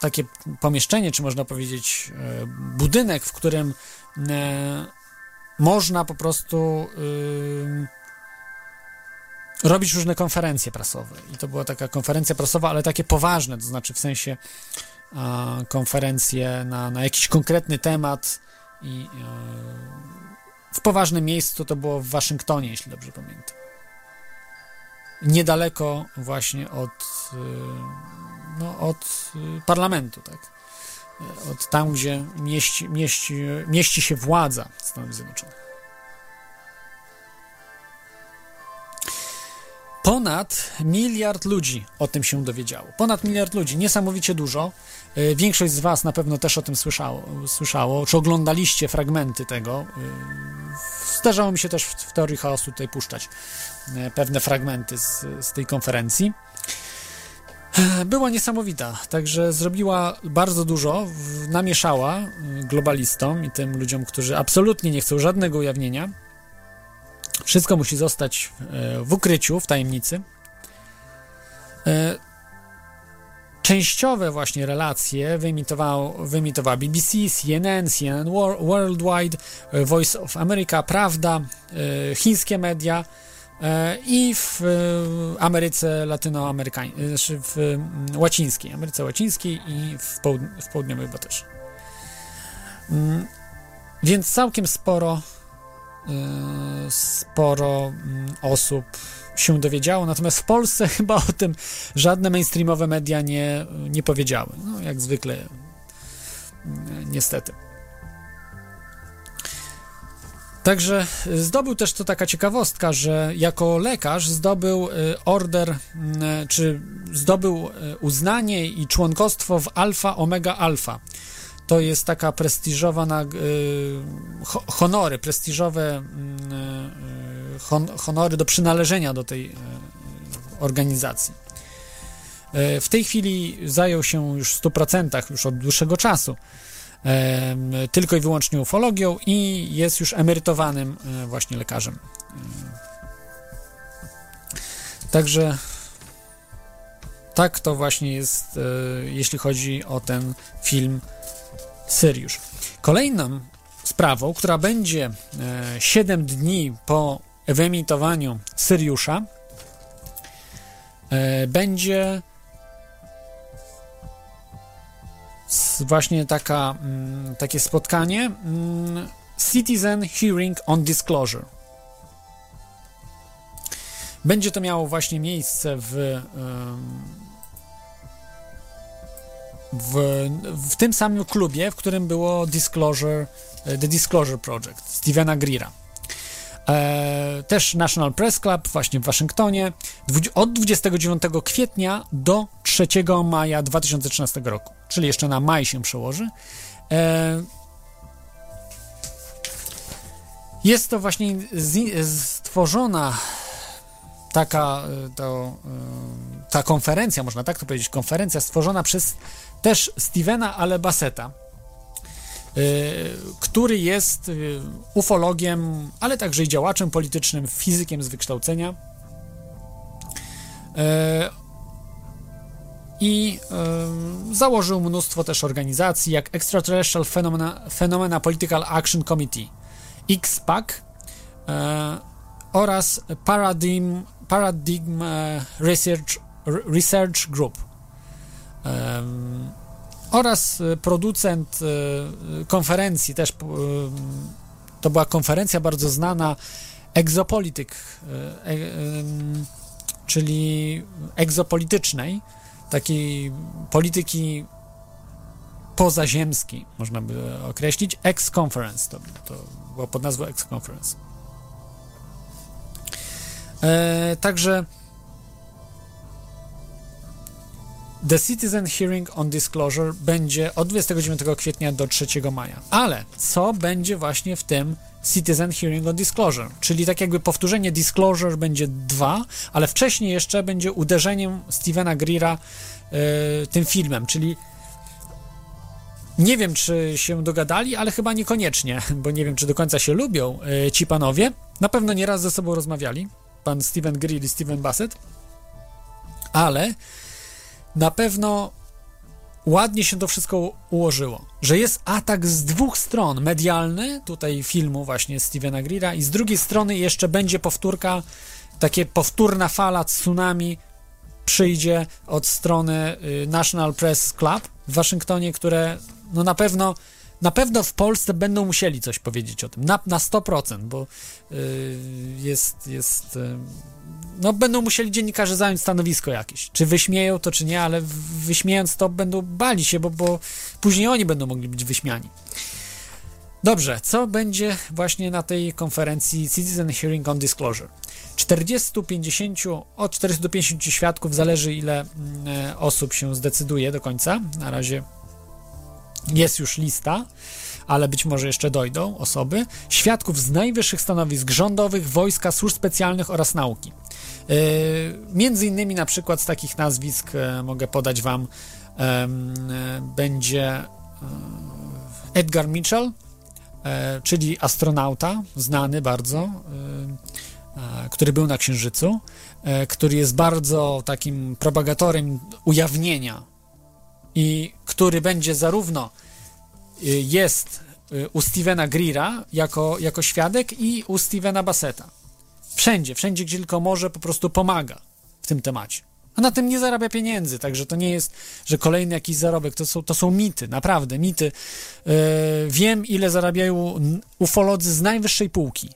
takie pomieszczenie, czy można powiedzieć e, budynek, w którym e, można po prostu y, robić różne konferencje prasowe. I to była taka konferencja prasowa, ale takie poważne, to znaczy w sensie konferencje na, na jakiś konkretny temat i w poważnym miejscu to było w Waszyngtonie, jeśli dobrze pamiętam. Niedaleko właśnie od, no, od y, parlamentu, tak? od tam, gdzie mieści, mieści, mieści się władza Stanów Zjednoczonych. Ponad miliard ludzi o tym się dowiedziało. Ponad miliard ludzi, niesamowicie dużo. Y, Większość z Was na pewno też o tym słyszało, słyszało czy oglądaliście fragmenty tego. Y, Zdarzało mi się też w, teorii chaosu tutaj puszczać pewne fragmenty z, z tej konferencji. Była niesamowita, także zrobiła bardzo dużo, namieszała y, globalistom i tym ludziom, którzy absolutnie nie chcą żadnego ujawnienia. Wszystko musi zostać e, w ukryciu, w tajemnicy. E, Częściowe właśnie relacje wyemitowała BBC, CNN, CNN Wor- Worldwide, e, Voice of America, Prawda, e, chińskie media, E, i w e, Ameryce Latynoamerykańskiej, znaczy w mm, łacińskiej, Ameryce Łacińskiej i w, połud- w południowej chyba też. Mm, Więc całkiem sporo e, sporo mm, osób się dowiedziało, natomiast w Polsce (laughs) chyba o tym żadne mainstreamowe media nie, nie powiedziały. No, jak zwykle, niestety. Także y, zdobył też to taka ciekawostka, że jako lekarz zdobył y, order, y, czy zdobył y, uznanie i członkostwo w Alfa Omega Alfa. To jest taka prestiżowa nag- y, ho- honory, prestiżowe mm, y, hon- honory do przynależenia do tej organizacji. W tej chwili zajął się już w 100% już od dłuższego czasu tylko i wyłącznie ufologią i jest już emerytowanym e, właśnie lekarzem. E, Także tak to właśnie jest, e, jeśli chodzi o ten film Syriusz. Kolejną sprawą, która będzie e, 7 dni po wyemitowaniu Syriusza, e, będzie właśnie taka, mm, takie spotkanie mm, Citizen Hearing on Disclosure. Będzie to miało właśnie miejsce w, w, w tym samym klubie, w którym było Disclosure, e, The Disclosure Project Stevena Greera. E, też National Press Club właśnie w Waszyngtonie od 29 kwietnia do 3 maja 2013 roku, czyli jeszcze na maj się przełoży. E, jest to właśnie stworzona taka e, to, e, ta konferencja, można tak to powiedzieć, konferencja stworzona przez też Stevena, ale Basseta. który jest ufologiem, ale także i działaczem politycznym, fizykiem z wykształcenia. I e, założył mnóstwo też organizacji, jak Extraterrestrial Phenomena, Phenomena Political Action Committee, XPAC e, oraz Paradigm, Paradigm e, Research, Research Group. Oraz e, producent konferencji, też to była konferencja bardzo znana, Exopolitik, e, e, em, czyli egzopolitycznej, takiej polityki pozaziemskiej, można by określić, X-Conference, to, to było pod nazwą X-Conference. E, także The Citizen Hearing on Disclosure będzie od 29 kwietnia do 3 maja. Ale co będzie właśnie w tym Citizen Hearing on Disclosure? Czyli tak jakby powtórzenie Disclosure będzie dwa, ale wcześniej jeszcze będzie uderzeniem Stevena Greera e, tym filmem, czyli nie wiem, czy się dogadali, ale chyba niekoniecznie, (laughs) bo nie wiem, czy do końca się lubią e, ci panowie. Na pewno nieraz ze sobą rozmawiali, pan Steven Greer i Steven Bassett, ale na pewno ładnie się to wszystko ułożyło, że jest atak z dwóch stron, medialny, tutaj filmu właśnie Stevena Greera i z drugiej strony jeszcze będzie powtórka, takie powtórna fala tsunami przyjdzie od strony y, National Press Club w Waszyngtonie, które no na pewno na pewno w Polsce będą musieli coś powiedzieć o tym, na, na 100%, bo y, jest, jest y, no będą musieli dziennikarze zająć stanowisko jakieś. Czy wyśmieją to, czy nie, ale wyśmiejąc to będą bali się, bo, bo później oni będą mogli być wyśmiani. Dobrze, co będzie właśnie na tej konferencji Citizen Hearing on Disclosure? 40-50, od 40 do 50 świadków, zależy ile mm, e, osób się zdecyduje do końca. Na razie jest już lista, ale być może jeszcze dojdą osoby. Świadków z najwyższych stanowisk rządowych, wojska, służb specjalnych oraz nauki. Yy, między innymi na przykład z takich nazwisk e, mogę podać wam e, będzie e, Edgar Mitchell, e, czyli astronauta, znany bardzo, e, e, który był na Księżycu, e, który jest bardzo takim propagatorem ujawnienia i który będzie zarówno jest u Stevena Greera jako, jako świadek i u Stevena Basseta. Wszędzie, wszędzie, gdzie tylko może, po prostu pomaga w tym temacie. A na tym nie zarabia pieniędzy, także to nie jest, że kolejny jakiś zarobek, to są, to są mity, naprawdę, mity. Yy, wiem, ile zarabiają ufolodzy z najwyższej półki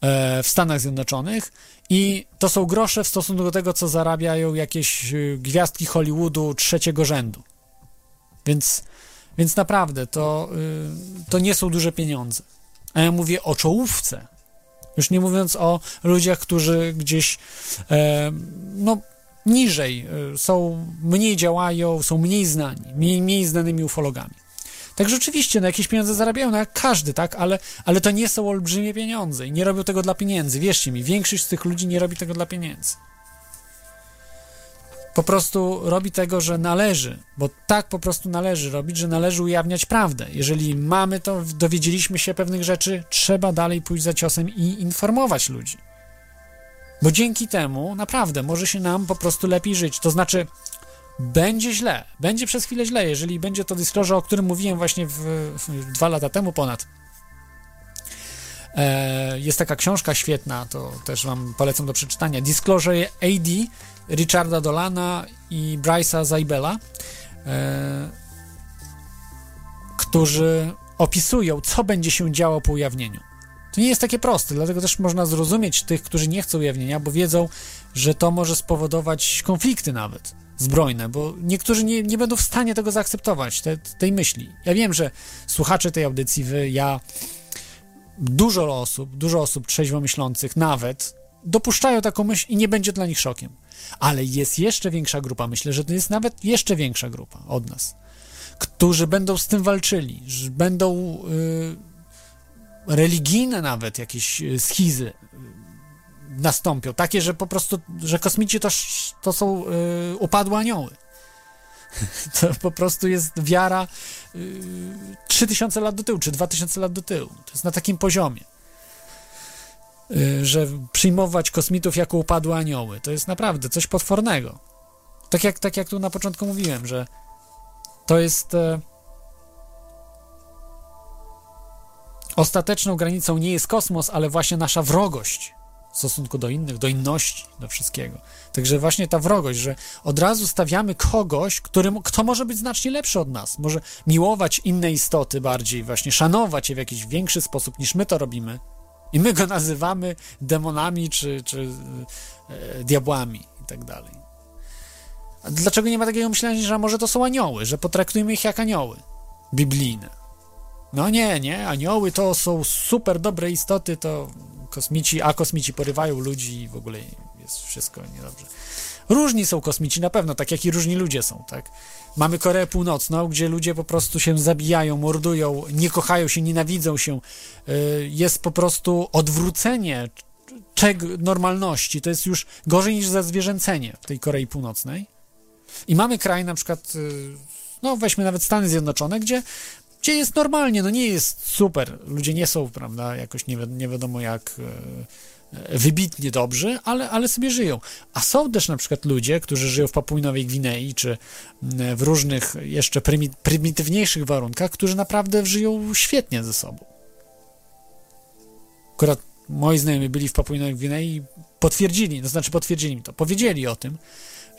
e, w Stanach Zjednoczonych i to są grosze w stosunku do tego, co zarabiają jakieś y, gwiazdki Hollywoodu trzeciego rzędu. Więc, więc naprawdę to, to nie są duże pieniądze. A ja mówię o czołówce. Już nie mówiąc o ludziach, którzy gdzieś e, no, niżej e, są, mniej działają, są mniej znani, mniej, mniej znanymi ufologami. Także oczywiście, no jakieś pieniądze zarabiają, no jak każdy, tak, ale, ale to nie są olbrzymie pieniądze i nie robią tego dla pieniędzy. Wierzcie mi, większość z tych ludzi nie robi tego dla pieniędzy. Po prostu robi tego, że należy, bo tak po prostu należy robić, że należy ujawniać prawdę. Jeżeli mamy to, dowiedzieliśmy się pewnych rzeczy, trzeba dalej pójść za ciosem i informować ludzi. Bo dzięki temu naprawdę może się nam po prostu lepiej żyć. To znaczy, będzie źle, będzie przez chwilę źle, jeżeli będzie to disclosure, o którym mówiłem właśnie w, w dwa lata temu ponad. E, jest taka książka świetna, to też wam polecam do przeczytania. Disclosure AD Richarda Dolana i Bryce'a Zaibela, e, którzy opisują, co będzie się działo po ujawnieniu. To nie jest takie proste, dlatego też można zrozumieć tych, którzy nie chcą ujawnienia, bo wiedzą, że to może spowodować konflikty nawet zbrojne, bo niektórzy nie, nie będą w stanie tego zaakceptować, te, tej myśli. Ja wiem, że słuchacze tej audycji, wy, ja, dużo osób, dużo osób trzeźwo myślących nawet dopuszczają taką myśl i nie będzie dla nich szokiem. Ale jest jeszcze większa grupa, myślę, że to jest nawet jeszcze większa grupa od nas, którzy będą z tym walczyli, że będą y, religijne nawet jakieś y, schizy y, nastąpią, takie, że po prostu, że kosmici to, to są y, upadłe anioły. (laughs) To po prostu jest wiara yy, 3000 lat do tyłu, czy 2000 lat do tyłu. To jest na takim poziomie. Yy, że przyjmować kosmitów jako upadłe anioły. To jest naprawdę coś potwornego. Tak jak, tak jak tu na początku mówiłem, że to jest. E, ostateczną granicą nie jest kosmos, ale właśnie nasza wrogość w stosunku do innych, do inności, do wszystkiego. Także właśnie ta wrogość, że od razu stawiamy kogoś, którym, kto może być znacznie lepszy od nas, może miłować inne istoty bardziej, właśnie szanować je w jakiś większy sposób niż my to robimy. I my go nazywamy demonami czy, czy e, diabłami i tak dalej. Dlaczego nie ma takiego myślenia, że może to są anioły, że potraktujmy ich jak anioły biblijne? No nie, nie, anioły to są super dobre istoty, to kosmici, a kosmici porywają ludzi i w ogóle jest wszystko niedobrze. Różni są kosmici na pewno, tak jak i różni ludzie są, tak? Mamy Koreę Północną, gdzie ludzie po prostu się zabijają, mordują, nie kochają się, nienawidzą się. Y, jest po prostu odwrócenie czeg normalności. To jest już gorzej niż zazwierzęcenie w tej Korei Północnej. I mamy kraj, na przykład, y, no weźmy nawet Stany Zjednoczone, gdzie, gdzie jest normalnie, no nie jest super. Ludzie nie są, prawda, jakoś nie, wi nie wiadomo jak e, wybitnie dobrzy, ale, ale sobie żyją. A są też na przykład ludzie, którzy żyją w Papui Nowej Gwinei, czy w różnych jeszcze prymitywniejszych warunkach, którzy naprawdę żyją świetnie ze sobą. Akurat moi znajomi byli w Papui Nowej Gwinei i potwierdzili, to znaczy potwierdzili mi to, powiedzieli o tym,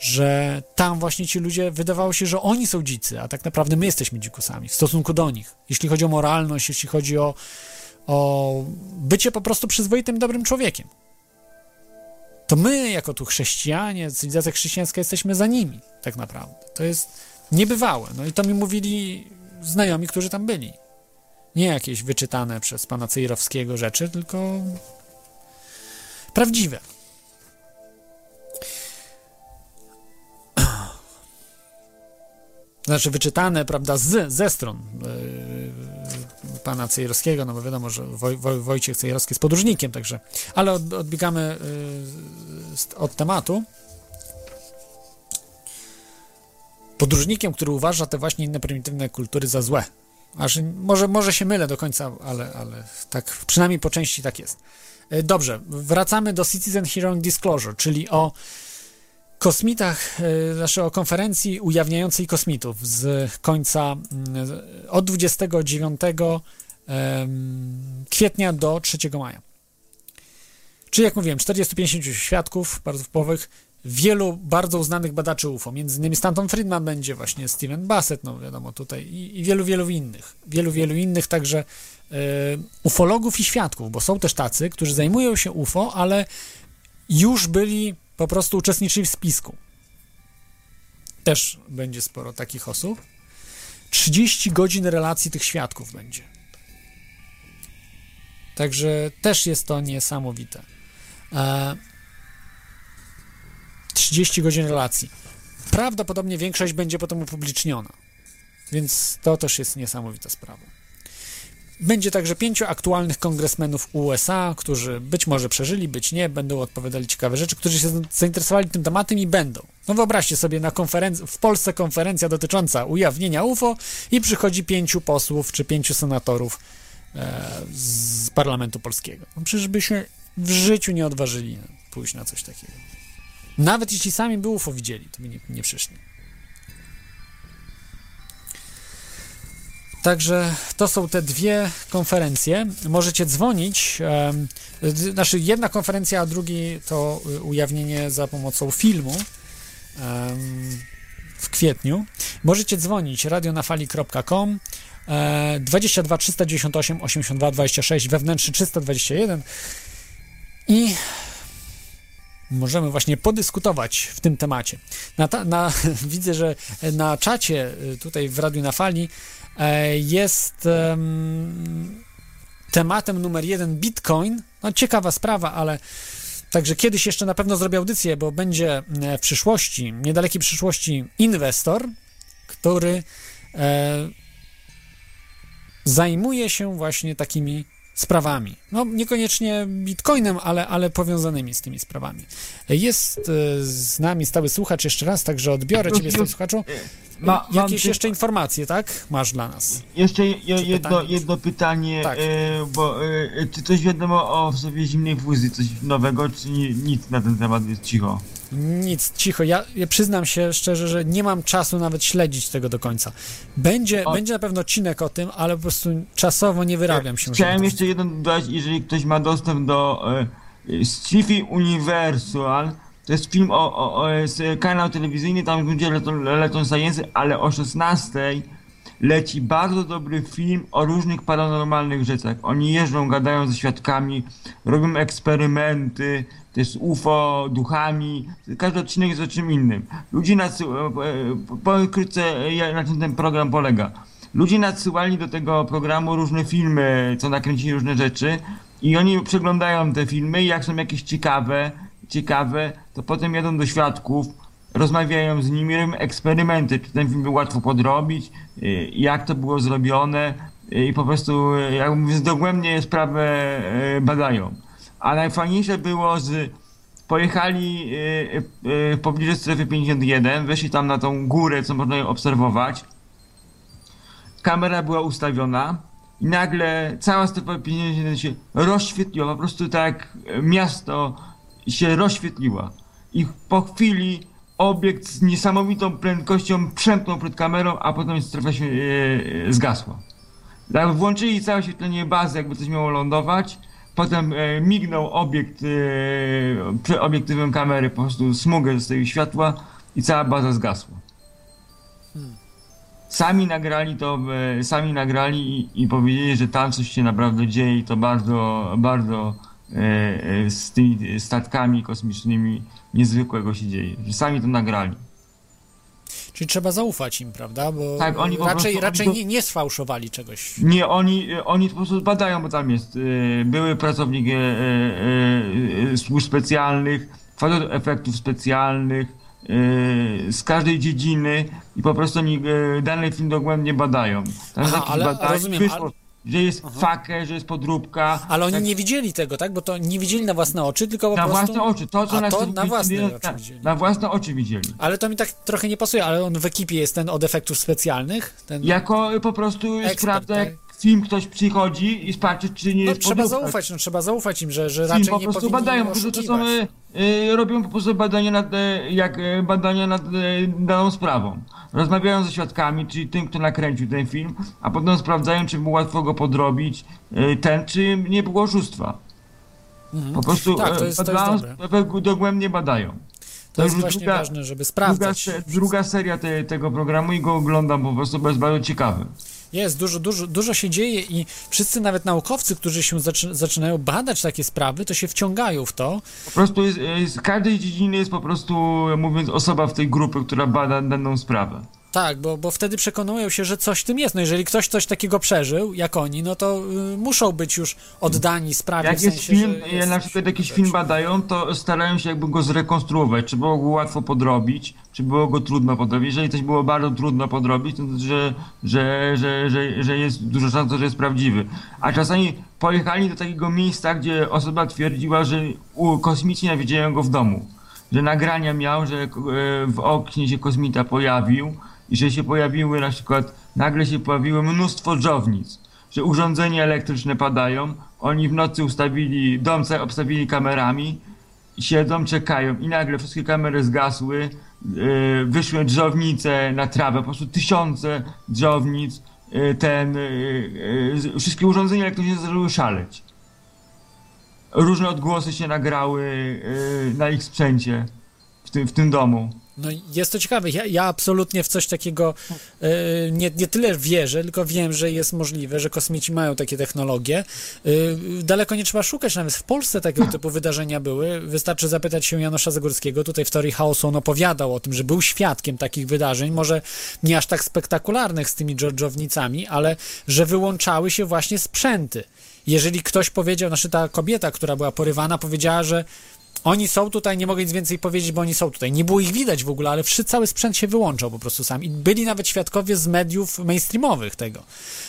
że tam właśnie ci ludzie wydawało się, że oni są dzicy, a tak naprawdę my jesteśmy dzikusami w stosunku do nich. Jeśli chodzi o moralność, jeśli chodzi o, o bycie po prostu przyzwoitym, dobrym człowiekiem. To my, jako tu chrześcijanie, cywilizacja chrześcijańska, jesteśmy za nimi, tak naprawdę. To jest niebywałe. No i to mi mówili znajomi, którzy tam byli. Nie jakieś wyczytane przez pana Cejrowskiego rzeczy, tylko prawdziwe. (clears throat) znaczy wyczytane, prawda, z, ze stron yy, pana Cejrowskiego, no bo wiadomo, że Woj, Woj, Wojciech Cejrowski jest podróżnikiem, także, ale od, odbiegamy yy, od tematu. Podróżnikiem, który uważa te właśnie inne prymitywne kultury za złe. Aż może, może się mylę do końca, ale, ale tak, przynajmniej po części tak jest. Yy, dobrze, wracamy do Citizen Hearing Disclosure, czyli o kosmitach, e, znaczy o konferencji ujawniającej kosmitów z końca mm, od 29 kwietnia do 3 maja. Czyli jak mówiłem, 450 świadków bardzo wpływowych, wielu bardzo uznanych badaczy UFO, między innymi Stanton Friedman będzie, właśnie Steven Bassett, no wiadomo tutaj, i, i wielu, wielu innych. Wielu, wielu innych, także y, ufologów i świadków, bo są też tacy, którzy zajmują się UFO, ale już byli po prostu uczestniczyli w spisku. Też będzie sporo takich osób. 30 godzin relacji tych świadków będzie. Także też jest to niesamowite. E, 30 godzin relacji. Prawdopodobnie większość będzie potem upubliczniona. Więc to też jest niesamowita sprawa. Będzie także pięciu aktualnych kongresmenów USA, którzy być może przeżyli, być nie, będą odpowiadali ciekawe rzeczy, którzy się zainteresowali tym tematem i będą. No wyobraźcie sobie na konferencji, w Polsce konferencja dotycząca ujawnienia UFO i przychodzi pięciu posłów czy pięciu senatorów e, z parlamentu polskiego. No przecież by się w życiu nie odważyli pójść na coś takiego. Nawet jeśli sami by UFO widzieli, to by nie, nie przyszli. Także to są te dwie konferencje. Możecie dzwonić. Znaczy, jedna konferencja, a drugi to ujawnienie za pomocą filmu w kwietniu. Możecie dzwonić radionafali.com 22 398 82 26 wewnętrzny 321 i możemy właśnie podyskutować w tym temacie. Na, ta, na, (laughs) widzę, że na czacie y, tutaj w Radiu na Fali jest um, tematem numer jeden Bitcoin. No ciekawa sprawa, ale także kiedyś jeszcze na pewno zrobię audycję, bo będzie e, w przyszłości, niedalekiej przyszłości inwestor, który e, zajmuje się właśnie takimi sprawami. No, niekoniecznie bitcoinem, ale, ale powiązanymi z tymi sprawami. Jest e, z nami stały słuchacz jeszcze raz, także odbiorę ciebie tym słuchaczu. (laughs) Ma, mam Jakieś ty- jeszcze informacje, tak? Masz dla nas. Jeszcze je, jedno, pytanie? jedno pytanie, Tak. e, bo e, czy coś wiadomo o sobie zimnej fuzji, coś nowego, czy ni, nic na ten temat jest cicho? Nic, cicho. Ja, ja przyznam się szczerze, że nie mam czasu nawet śledzić tego do końca. Będzie, O- będzie na pewno odcinek o tym, ale po prostu czasowo nie wyrabiam się. Chciałem jeszcze jedno dodać, jeżeli ktoś ma dostęp do e, Sci-Fi Universal, to jest film o, o, o jest kanał telewizyjny, tam będzie lecą, lecą science, ale o 16 leci bardzo dobry film o różnych paranormalnych rzeczach. Oni jeżdżą, gadają ze świadkami, robią eksperymenty, też UFO, duchami. Każdy odcinek jest o czym innym. Ludzie nadsyłają, powiem krótce, jak- na czym ten program polega. Ludzie nadsyłali do tego programu różne filmy, co nakręcili różne rzeczy i oni przeglądają te filmy i jak są jakieś ciekawe, ciekawe, to potem jadą do świadków, rozmawiają z nimi, robią eksperymenty, czy ten film był łatwo podrobić, y, jak to było zrobione y, i po prostu, y, jak mówię, dogłębnie sprawę badają. A najfajniejsze było z... Pojechali w pobliżu strefy 51, weszli tam na tą górę, co można ją obserwować. Kamera była ustawiona i nagle cała strefa 51 się rozświetliła, po prostu tak miasto się rozświetliła. I po chwili obiekt z niesamowitą prędkością przemknął przed kamerą, a potem strefa się e, e, zgasła. Tak, włączyli całe świetlenie bazy, jakby coś miało lądować. Potem e, mignął obiekt e, przy obiektywem kamery, po prostu smugę z tego światła i cała baza zgasła. Sami nagrali to, e, sami nagrali i, i powiedzieli, że tam coś się naprawdę dzieje i to bardzo, bardzo z tymi statkami kosmicznymi niezwykłego się dzieje. Że sami to nagrali. Czyli trzeba zaufać im, prawda? Bo Tak, oni po raczej, prostu- raczej oni to- nie, nie sfałszowali czegoś. Nie, oni, e, oni po prostu badają, bo tam jest e, były pracownik e, e, e, służb specjalnych, facet efektów specjalnych, e, z każdej dziedziny i po prostu oni e, dany film dogłębnie badają. Tam Aha, ale badania, rozumiem, wyszło, że jest fakę, że jest podróbka. Ale oni tak, nie widzieli tego, tak? Bo to nie widzieli na własne oczy, tylko po na prostu... własne oczy. To, co A na, to na własne widzieli, oczy na, widzieli. na własne oczy widzieli. Ale to mi tak trochę nie pasuje, ale on w ekipie jest ten od efektów specjalnych? Ten... Jako po prostu Ekspert, sprawdza, tak. Film ktoś przychodzi i patrzy, czy nie No jest trzeba podróbka. zaufać, no trzeba zaufać im, że, że raczej po nie prostu powinni badają, po prostu to są, e, robią po prostu badania nad, e, jak e, badania nad e, daną sprawą. Rozmawiają ze świadkami, czyli tym, kto nakręcił ten film, a potem sprawdzają, czy było łatwo go podrobić, ten, czy nie było oszustwa. Po prostu Tak, to jest- to jest badają, dobre. sprawę dogłębnie badają. To jest już właśnie druga- ważne, żeby Druga, sprawdzać. se, druga seria te, tego programu i go oglądam po prostu, bo jest bardzo ciekawy. Jest, dużo, dużo, dużo się dzieje i wszyscy nawet naukowcy, którzy się zaczy, zaczynają badać takie sprawy, to się wciągają w to. Po prostu jest, z każdej dziedziny jest po prostu, mówiąc, osoba w tej grupie, która bada daną sprawę. Tak, bo, bo wtedy przekonują się, że coś w tym jest. No jeżeli ktoś coś takiego przeżył, jak oni, no to y, muszą być już oddani sprawie. Jak w jest sensie, film, że jak jest na przykład jakiś film badają, to starają się jakby go zrekonstruować, czy było go łatwo podrobić, czy było go trudno podrobić. Jeżeli coś było bardzo trudno podrobić, to znaczy, że, że, że, że, że jest dużo szans, że jest prawdziwy. A czasami pojechali do takiego miejsca, gdzie osoba twierdziła, że u, kosmici nawiedziają go w domu. Że nagrania miał, że e, w oknie się kosmita pojawił i że się pojawiły na przykład, nagle się pojawiło mnóstwo dżownic że urządzenia elektryczne padają, oni w nocy ustawili, dom obstawili kamerami, siedzą, czekają i nagle wszystkie kamery zgasły, yy, wyszły drzownice na trawę, po prostu tysiące drzownic, yy, ten, yy, wszystkie urządzenia elektryczne zaczęły szaleć. Różne odgłosy się nagrały yy, na ich sprzęcie w w tym domu. No jest to ciekawe. Ja, ja absolutnie w coś takiego e, nie, nie tyle wierzę, tylko wiem, że jest możliwe, że kosmici mają takie technologie. E, daleko nie trzeba szukać, nawet w Polsce takiego typu wydarzenia były. Wystarczy zapytać się Janosza Zagórskiego. Tutaj w Teorii Chaosu on opowiadał o tym, że był świadkiem takich wydarzeń, może nie aż tak spektakularnych z tymi dżownicami, ale że wyłączały się właśnie sprzęty. Jeżeli ktoś powiedział, znaczy ta kobieta, która była porywana, powiedziała, że Oni są tutaj, nie mogę nic więcej powiedzieć, bo oni są tutaj. Nie było ich widać w ogóle, ale wszyscy, cały sprzęt się wyłączał po prostu sam. I byli nawet świadkowie z mediów mainstreamowych tego.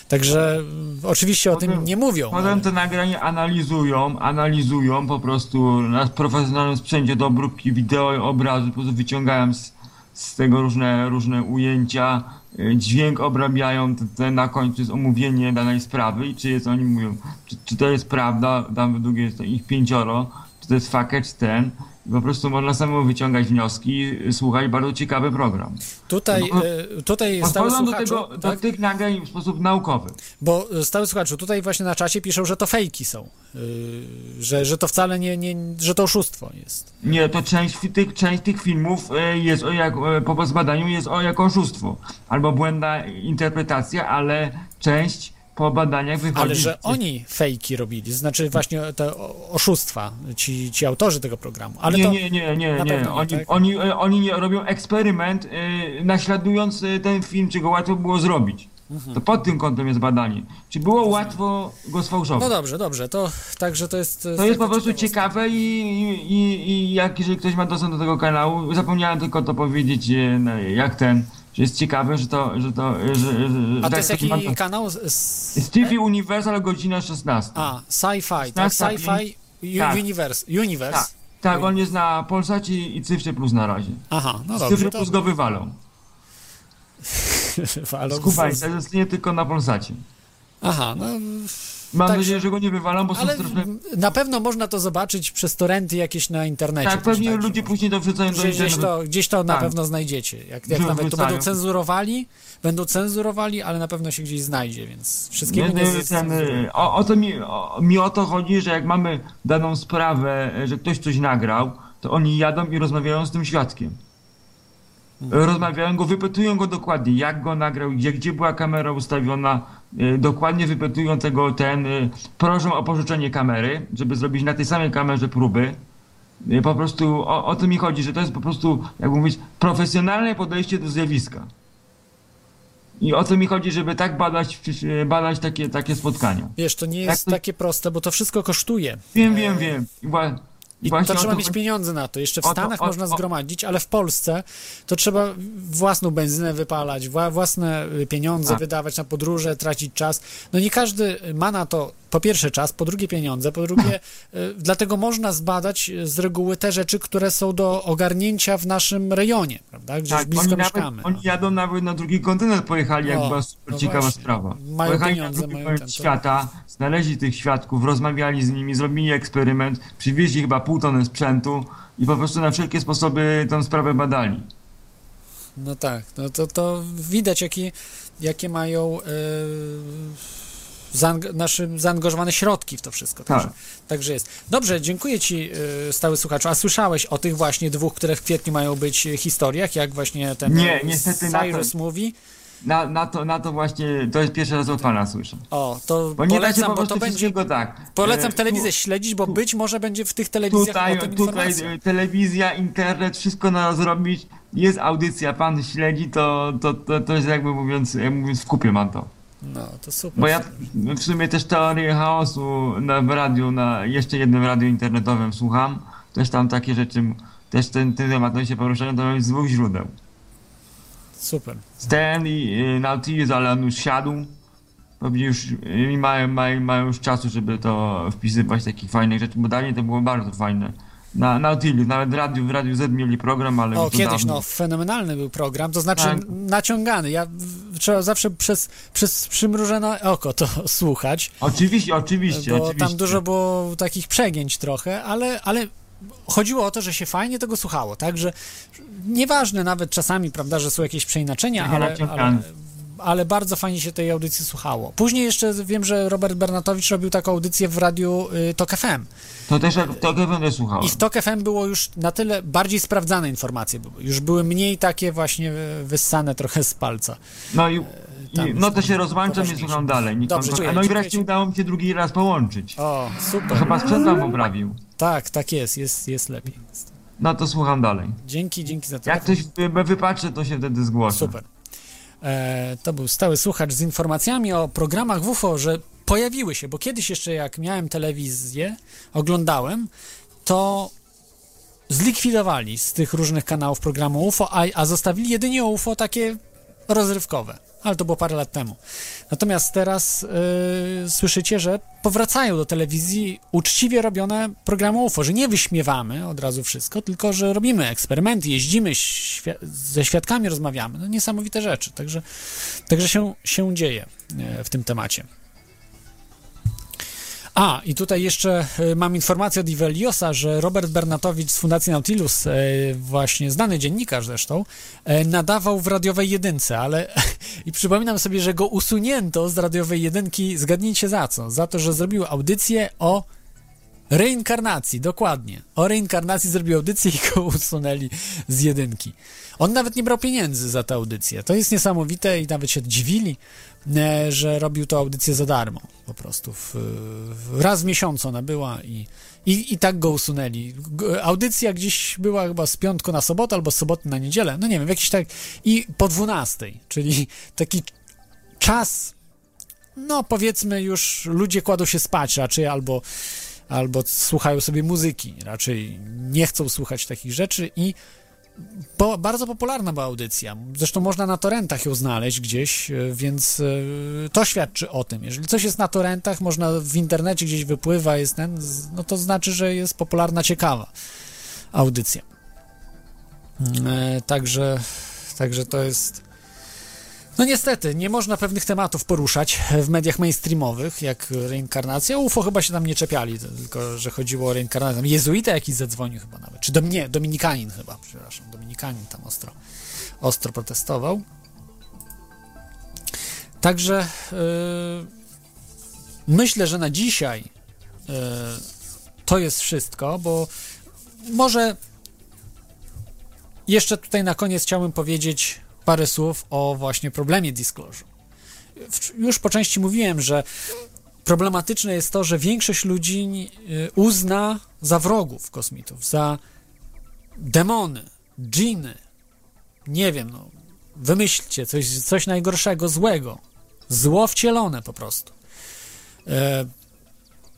Także mm, oczywiście o tym Potem- nie mówią. Potem ale- te nagrania analizują, analizują po prostu na profesjonalnym sprzęcie do obróbki wideo i obrazu, po prostu wyciągają z, z tego różne, różne ujęcia, y, dźwięk obrabiają, te, te na końcu jest omówienie danej sprawy i czy jest, oni mówią, czy, czy to jest prawda, tam według jest ich pięcioro, to jest faker, czy ten. I po prostu można samemu wyciągać wnioski, y, słuchać, bardzo ciekawy program. Tutaj, No, e, tutaj stały Podchodzą do, tego, do tak, tych nagrań w sposób naukowy. bo stały słuchaczu, tutaj właśnie na czacie piszą, że to fejki są. Yy, że, że to wcale nie, nie, że to oszustwo jest. Nie, to część tych, część tych filmów e, jest o jak, e, po zbadaniu jest o jako oszustwo. Albo błędna interpretacja, ale część po badaniach wychodzi... Ale że oni fejki robili, znaczy właśnie te oszustwa, ci, ci autorzy tego programu. Ale nie, to, nie, nie, nie, nie. Oni, tak? oni, e, oni robią eksperyment e, naśladując e, ten film, czy go łatwo było zrobić. To pod tym kątem jest badanie. Czy było łatwo go sfałszować? Mhm. no dobrze, dobrze, to także to jest... To jest po prostu ciekawe i, i, i, jak jeżeli ktoś ma dostęp do tego kanału, zapomniałem tylko to powiedzieć, jak ten, że jest ciekawe, że to, że to, że, że, A tak to jest taki jaki ma- kanał? Z- z- TV Universal godzina 16. A, sci-fi, tak? 16, Sci-fi tak. Universe. Universe. Tak, tak, on jest na Polsacie i Cyfrze Plus na razie. Aha, no dobrze. Plus go wywalą. Ale- Skubaj, to jest nie tylko na Polsacie. Aha, no Mam Także- nadzieję, że go nie wywalą, bo są straszne... na pewno można to zobaczyć przez torenty jakieś na internecie. Tak, pewnie tak, ludzie później to wrzucają do Że gdzieś to, gdzieś to na Tak. pewno znajdziecie. Jak, jak nawet to wrzucają. będą cenzurowali, będą cenzurowali, ale na pewno się gdzieś znajdzie, więc wszystkiego Nie, nie, ten, o, o to mi, o, mi o to chodzi, że jak mamy daną sprawę, że ktoś coś nagrał, to oni jadą i rozmawiają z tym świadkiem. Mhm. Rozmawiają go, wypytują go dokładnie, jak go nagrał, gdzie, gdzie była kamera ustawiona, dokładnie wypytują tego ten, y, proszą o pożyczenie kamery, żeby zrobić na tej samej kamerze próby. Y, Po prostu o, o to mi chodzi, że to jest po prostu, jakby mówić, profesjonalne podejście do zjawiska. I o co mi chodzi, żeby tak badać, y, badać takie, takie spotkania. Wiesz, to nie Jak jest to- takie proste, bo to wszystko kosztuje. Wiem, wiem, wiem. I właśnie to trzeba to mieć pieniądze na to. Jeszcze w o to- Stanach o- można zgromadzić, ale w Polsce to trzeba własną benzynę wypalać, wła- własne y, pieniądze Tak. wydawać na podróże, tracić czas. No nie każdy ma na to po pierwsze czas, po drugie pieniądze, po drugie y, dlatego można zbadać y, z reguły te rzeczy, które są do ogarnięcia w naszym rejonie, prawda? Gdzieś Tak, blisko oni, mieszkamy. nawet, oni jadą nawet na drugi kontynent pojechali, jak O, była super no ciekawa właśnie. sprawa. Mają pojechali pieniądze, na drugi mają ten- świata, znaleźli tych świadków, rozmawiali z nimi, zrobili eksperyment, przywieźli chyba pół tony sprzętu i po prostu na wszelkie sposoby tę sprawę badali. No tak, no to, to widać, jakie, jakie mają e, zaang- naszym zaangażowane środki w to wszystko. Także, Tak. także jest. Dobrze, dziękuję Ci, e, stały słuchaczu. A słyszałeś o tych właśnie dwóch, które w kwietniu mają być e, historiach, jak właśnie ten Nie, niestety na to- Cyrus mówi? Na, na, to, na to właśnie, to jest pierwszy raz od pana słyszę. O, to Bo nie polecam, po bo to będzie... tak. Polecam E, telewizję tu- śledzić, bo być może będzie w tych telewizjach Tutaj, o tutaj telewizja, internet, wszystko na zrobić. Jest audycja, pan śledzi, to, to, to, to jest jakby mówiąc, mówiąc w kupie mam to. No, to super. Bo ja w sumie też teorię chaosu na, w radiu, na jeszcze jednym radiu internetowym słucham. Też tam takie rzeczy, też ten, ten temat oni się poruszają, to jest z dwóch źródeł. Super. Stan i y, Nautilus, ale on już siadł. Pewnie już y, mają, mają, mają już czasu, żeby to wpisywać takich fajnych rzeczy, bo dawniej to było bardzo fajne. Na Nautilus, nawet w radiu, w Radiu Z mieli program, ale O, kiedyś, dawno. no, fenomenalny był program, to znaczy Tak. naciągany. Ja w- trzeba zawsze przez, przez przymrużone oko to (laughs) słuchać, Oczywiście, oczywiście, bo oczywiście. tam dużo było takich przegięć trochę, ale, ale chodziło o to, że się fajnie tego słuchało, tak, że nieważne nawet czasami, prawda, że są jakieś przeinaczenia, ale, ale, ale bardzo fajnie się tej audycji słuchało. Później jeszcze wiem, że Robert Bernatowicz robił taką audycję w radiu y, TOK FM. To też jak to będę słuchał. I w TOK FM było już na tyle bardziej sprawdzane informacje. Już były mniej takie właśnie wyssane trochę z palca. No i, tam i no to się rozłączam i słucham dalej. Nikt Dobrze, dziękuję, no i wreszcie ci. udało mi się drugi raz połączyć. O, To super. chyba sprzęt poprawił. Tak, tak jest, jest, jest lepiej. No to słucham dalej. Dzięki, dzięki za to. Jak ktoś wy- wypatrzy, to się wtedy zgłoszę. Super. E, to był stały słuchacz z informacjami o programach w UFO, że pojawiły się, bo kiedyś jeszcze jak miałem telewizję, oglądałem, to zlikwidowali z tych różnych kanałów programu UFO, a, a zostawili jedynie UFO takie rozrywkowe. Ale to było parę lat temu. Natomiast teraz yy, słyszycie, że powracają do telewizji uczciwie robione programy UFO, że nie wyśmiewamy od razu wszystko, tylko że robimy eksperymenty, jeździmy świ- ze świadkami, rozmawiamy. No niesamowite rzeczy. Także, także się, się dzieje e, w tym temacie. A, i tutaj jeszcze e, mam informację od Iveliosa, że Robert Bernatowicz z Fundacji Nautilus, e, właśnie znany dziennikarz zresztą, e, nadawał w radiowej jedynce, ale (laughs) i przypominam sobie, że go usunięto z radiowej jedynki, zgadnijcie za co? Za to, że zrobił audycję o reinkarnacji, dokładnie. O reinkarnacji zrobił audycję i go (laughs) usunęli z jedynki. On nawet nie brał pieniędzy za tę audycję. To jest niesamowite i nawet się dziwili, że robił tę audycję za darmo. Po prostu w, w raz w miesiącu ona była i, i, i tak go usunęli. Audycja gdzieś była chyba z piątku na sobotę albo z soboty na niedzielę. No nie wiem, jakiś tak. I po 12, czyli taki czas. No, powiedzmy, już ludzie kładą się spać raczej albo albo słuchają sobie muzyki, raczej nie chcą słuchać takich rzeczy i po, bardzo popularna była audycja. Zresztą można na torrentach ją znaleźć gdzieś, e, więc e, to świadczy o tym. Jeżeli coś jest na torrentach, można w internecie gdzieś wypływa, jest ten, no to znaczy, że jest popularna, ciekawa audycja. E, Także, także to jest. No niestety, nie można pewnych tematów poruszać w mediach mainstreamowych, jak reinkarnacja. UFO chyba się tam nie czepiali, tylko że chodziło o reinkarnację. Jezuita jakiś zadzwonił chyba nawet, czy do mnie, Dominikanin chyba, przepraszam, Dominikanin tam ostro, ostro protestował. Także yy, myślę, że na dzisiaj yy, to jest wszystko, bo może jeszcze tutaj na koniec chciałbym powiedzieć parę słów o właśnie problemie disclosure. Już po części mówiłem, że problematyczne jest to, że większość ludzi y, uzna za wrogów kosmitów, za demony, dżiny, nie wiem, no, wymyślcie coś, coś najgorszego, złego, zło wcielone po prostu.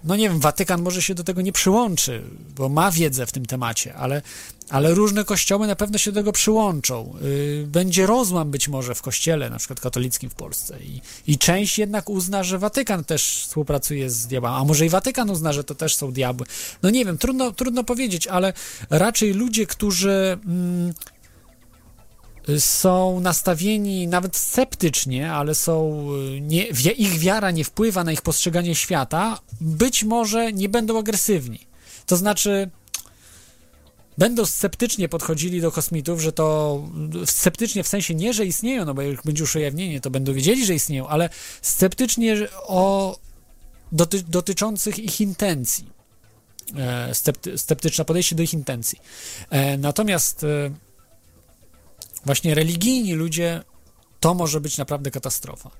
No nie wiem, Watykan może się do tego nie przyłączy, bo ma wiedzę w tym temacie, ale, ale różne kościoły na pewno się do tego przyłączą. Yy, Będzie rozłam być może w kościele, na przykład katolickim w Polsce i, i część jednak uzna, że Watykan też współpracuje z diabłami, a może i Watykan uzna, że to też są diabły. No nie wiem, trudno, trudno powiedzieć, ale raczej ludzie, którzy... Mm, są nastawieni nawet sceptycznie, ale są y, nie, ich wiara nie wpływa na ich postrzeganie świata, być może nie będą agresywni. To znaczy będą sceptycznie podchodzili do kosmitów, że to sceptycznie w sensie nie, że istnieją, no bo jak będzie już ujawnienie, to będą wiedzieli, że istnieją, ale sceptycznie o doty, dotyczących ich intencji. E, Scepty, sceptyczne podejście do ich intencji. E, natomiast e, właśnie religijni ludzie, to może być naprawdę katastrofa.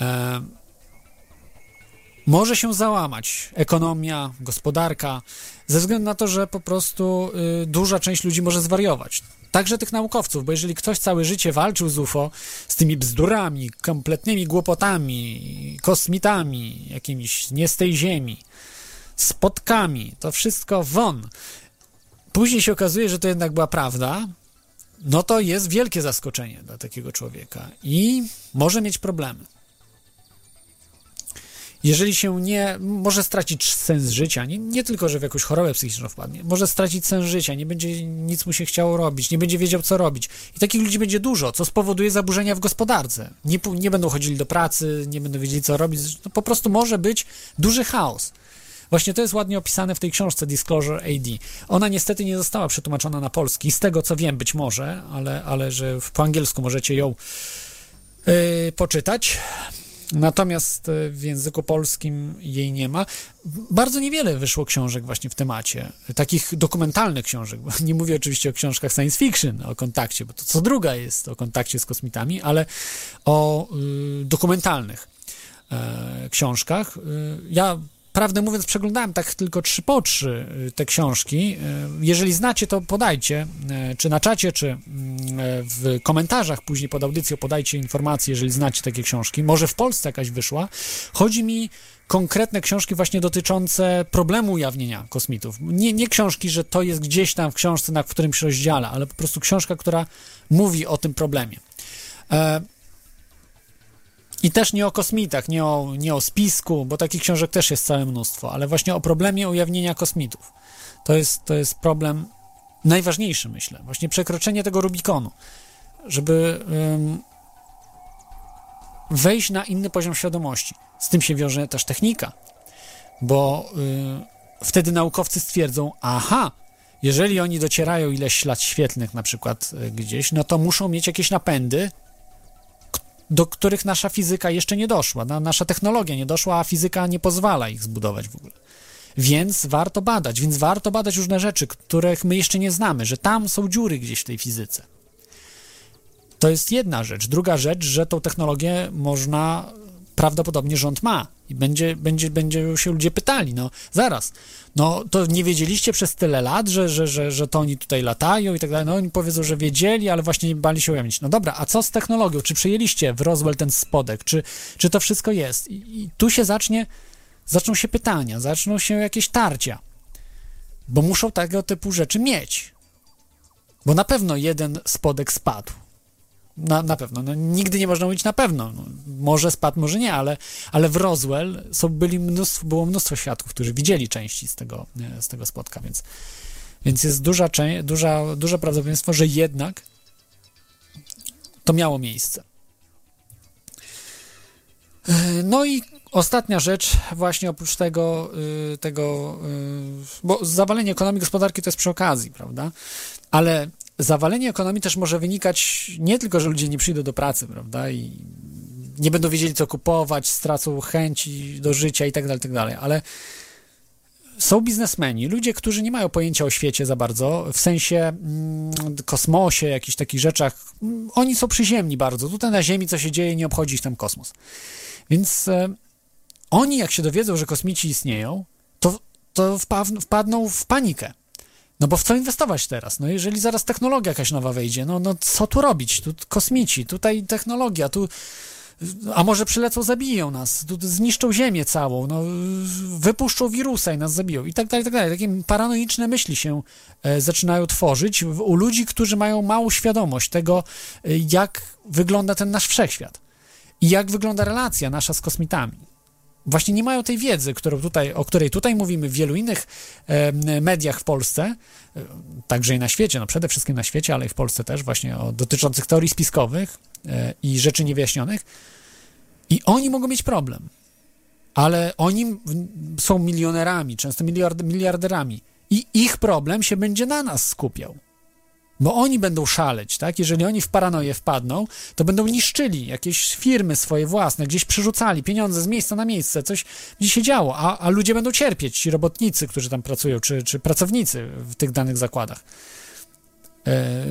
E, może się załamać ekonomia, gospodarka, ze względu na to, że po prostu y, duża część ludzi może zwariować. Także tych naukowców, bo jeżeli ktoś całe życie walczył z UFO, z tymi bzdurami, kompletnymi głupotami, kosmitami, jakimiś nie z tej ziemi, spotkami, to wszystko won. Później się okazuje, że to jednak była prawda, no to jest wielkie zaskoczenie dla takiego człowieka i może mieć problemy. Jeżeli się nie, może stracić sens życia, nie, nie tylko, że w jakąś chorobę psychiczną wpadnie, może stracić sens życia, nie będzie nic mu się chciało robić, nie będzie wiedział, co robić. I takich ludzi będzie dużo, co spowoduje zaburzenia w gospodarce. Nie, nie będą chodzili do pracy, nie będą wiedzieli, co robić. No, po prostu może być duży chaos. Właśnie to jest ładnie opisane w tej książce Disclosure AD. Ona niestety nie została przetłumaczona na polski, z tego co wiem, być może, ale, ale że po angielsku możecie ją yy, poczytać. Natomiast y, w języku polskim jej nie ma. Bardzo niewiele wyszło książek właśnie w temacie, takich dokumentalnych książek. (laughs) Nie mówię oczywiście o książkach science fiction, o kontakcie, bo to co druga jest o kontakcie z kosmitami, ale o y, dokumentalnych e, książkach. Y, ja prawdę mówiąc przeglądałem tak tylko trzy po trzy y, te książki. Y, Jeżeli znacie, to podajcie, y, czy na czacie, czy mm, e, w komentarzach później pod audycją podajcie informacje, jeżeli znacie takie książki. Może w Polsce jakaś wyszła. Chodzi mi konkretne książki właśnie dotyczące problemu ujawnienia kosmitów. Nie, nie książki, że to jest gdzieś tam w książce na którymś rozdziale, ale po prostu książka, która mówi o tym problemie. I też nie o kosmitach, nie o, nie o spisku, bo takich książek też jest całe mnóstwo, ale właśnie o problemie ujawnienia kosmitów. To jest, to jest problem najważniejszy, myślę. Właśnie przekroczenie tego Rubikonu, żeby wejść na inny poziom świadomości. Z tym się wiąże też technika, bo y, wtedy naukowcy stwierdzą, aha, jeżeli oni docierają ileś lat świetlnych na przykład y, gdzieś, no to muszą mieć jakieś napędy, do których nasza fizyka jeszcze nie doszła, na, nasza technologia nie doszła, a fizyka nie pozwala ich zbudować w ogóle. Więc warto badać, więc warto badać różne rzeczy, których my jeszcze nie znamy, że tam są dziury gdzieś w tej fizyce. To jest jedna rzecz. Druga rzecz, że tą technologię można, prawdopodobnie rząd ma i będzie, będzie, będzie się ludzie pytali, no zaraz, no to nie wiedzieliście przez tyle lat, że, że, że, że to oni tutaj latają i tak dalej, no oni powiedzą, że wiedzieli, ale właśnie bali się ujawnić. No dobra, a co z technologią? Czy przyjęliście w Roswell ten spodek? Czy, czy to wszystko jest? I, i tu się zacznie, zaczną się pytania, zaczną się jakieś tarcia, bo muszą tego typu rzeczy mieć. Bo na pewno jeden spodek spadł. Na, na pewno. No, nigdy nie można mówić na pewno. No, może spadł, może nie, ale, ale w Roswell są, byli mnóstwo, było mnóstwo świadków, którzy widzieli części z tego, nie, z tego spotka, więc, więc jest duża, duża, duże prawdopodobieństwo, że jednak to miało miejsce. E, No i ostatnia rzecz, właśnie oprócz tego, y, tego bo zawalenie ekonomii gospodarki to jest przy okazji, prawda? Ale zawalenie ekonomii też może wynikać nie tylko, że ludzie nie przyjdą do pracy, prawda? I nie będą wiedzieli, co kupować, stracą chęci do życia i tak dalej, tak dalej, ale są biznesmeni, ludzie, którzy nie mają pojęcia o świecie za bardzo, w sensie mm, kosmosie, jakichś takich rzeczach. Mm, Oni są przyziemni bardzo. Tutaj na Ziemi, co się dzieje, nie obchodzi ich tam kosmos. Więc e, oni, jak się dowiedzą, że kosmici istnieją, to, to wpa- wpadną w panikę. No bo w co inwestować teraz? No jeżeli zaraz technologia jakaś nowa wejdzie, no, no co tu robić? Tu kosmici, tutaj technologia, tu a może przylecą, zabiją nas, tu zniszczą ziemię całą, no, wypuszczą wirusa i nas zabiją i tak dalej, tak dalej. Takie paranoiczne myśli się e, zaczynają tworzyć u ludzi, którzy mają małą świadomość tego, e, jak wygląda ten nasz wszechświat i jak wygląda relacja nasza z kosmitami właśnie nie mają tej wiedzy, którą tutaj, o której tutaj mówimy w wielu innych mediach w Polsce, e, także i na świecie, no przede wszystkim na świecie, ale i w Polsce też, właśnie o dotyczących teorii spiskowych e, i rzeczy niewyjaśnionych. I oni mogą mieć problem, ale oni są milionerami, często miliard, miliarderami i ich problem się będzie na nas skupiał. Bo oni będą szaleć, tak? Jeżeli oni w paranoję wpadną, to będą niszczyli jakieś firmy swoje własne, gdzieś przerzucali pieniądze z miejsca na miejsce, coś gdzieś się działo, a, a ludzie będą cierpieć, ci robotnicy, którzy tam pracują, czy, czy pracownicy w tych danych zakładach, e,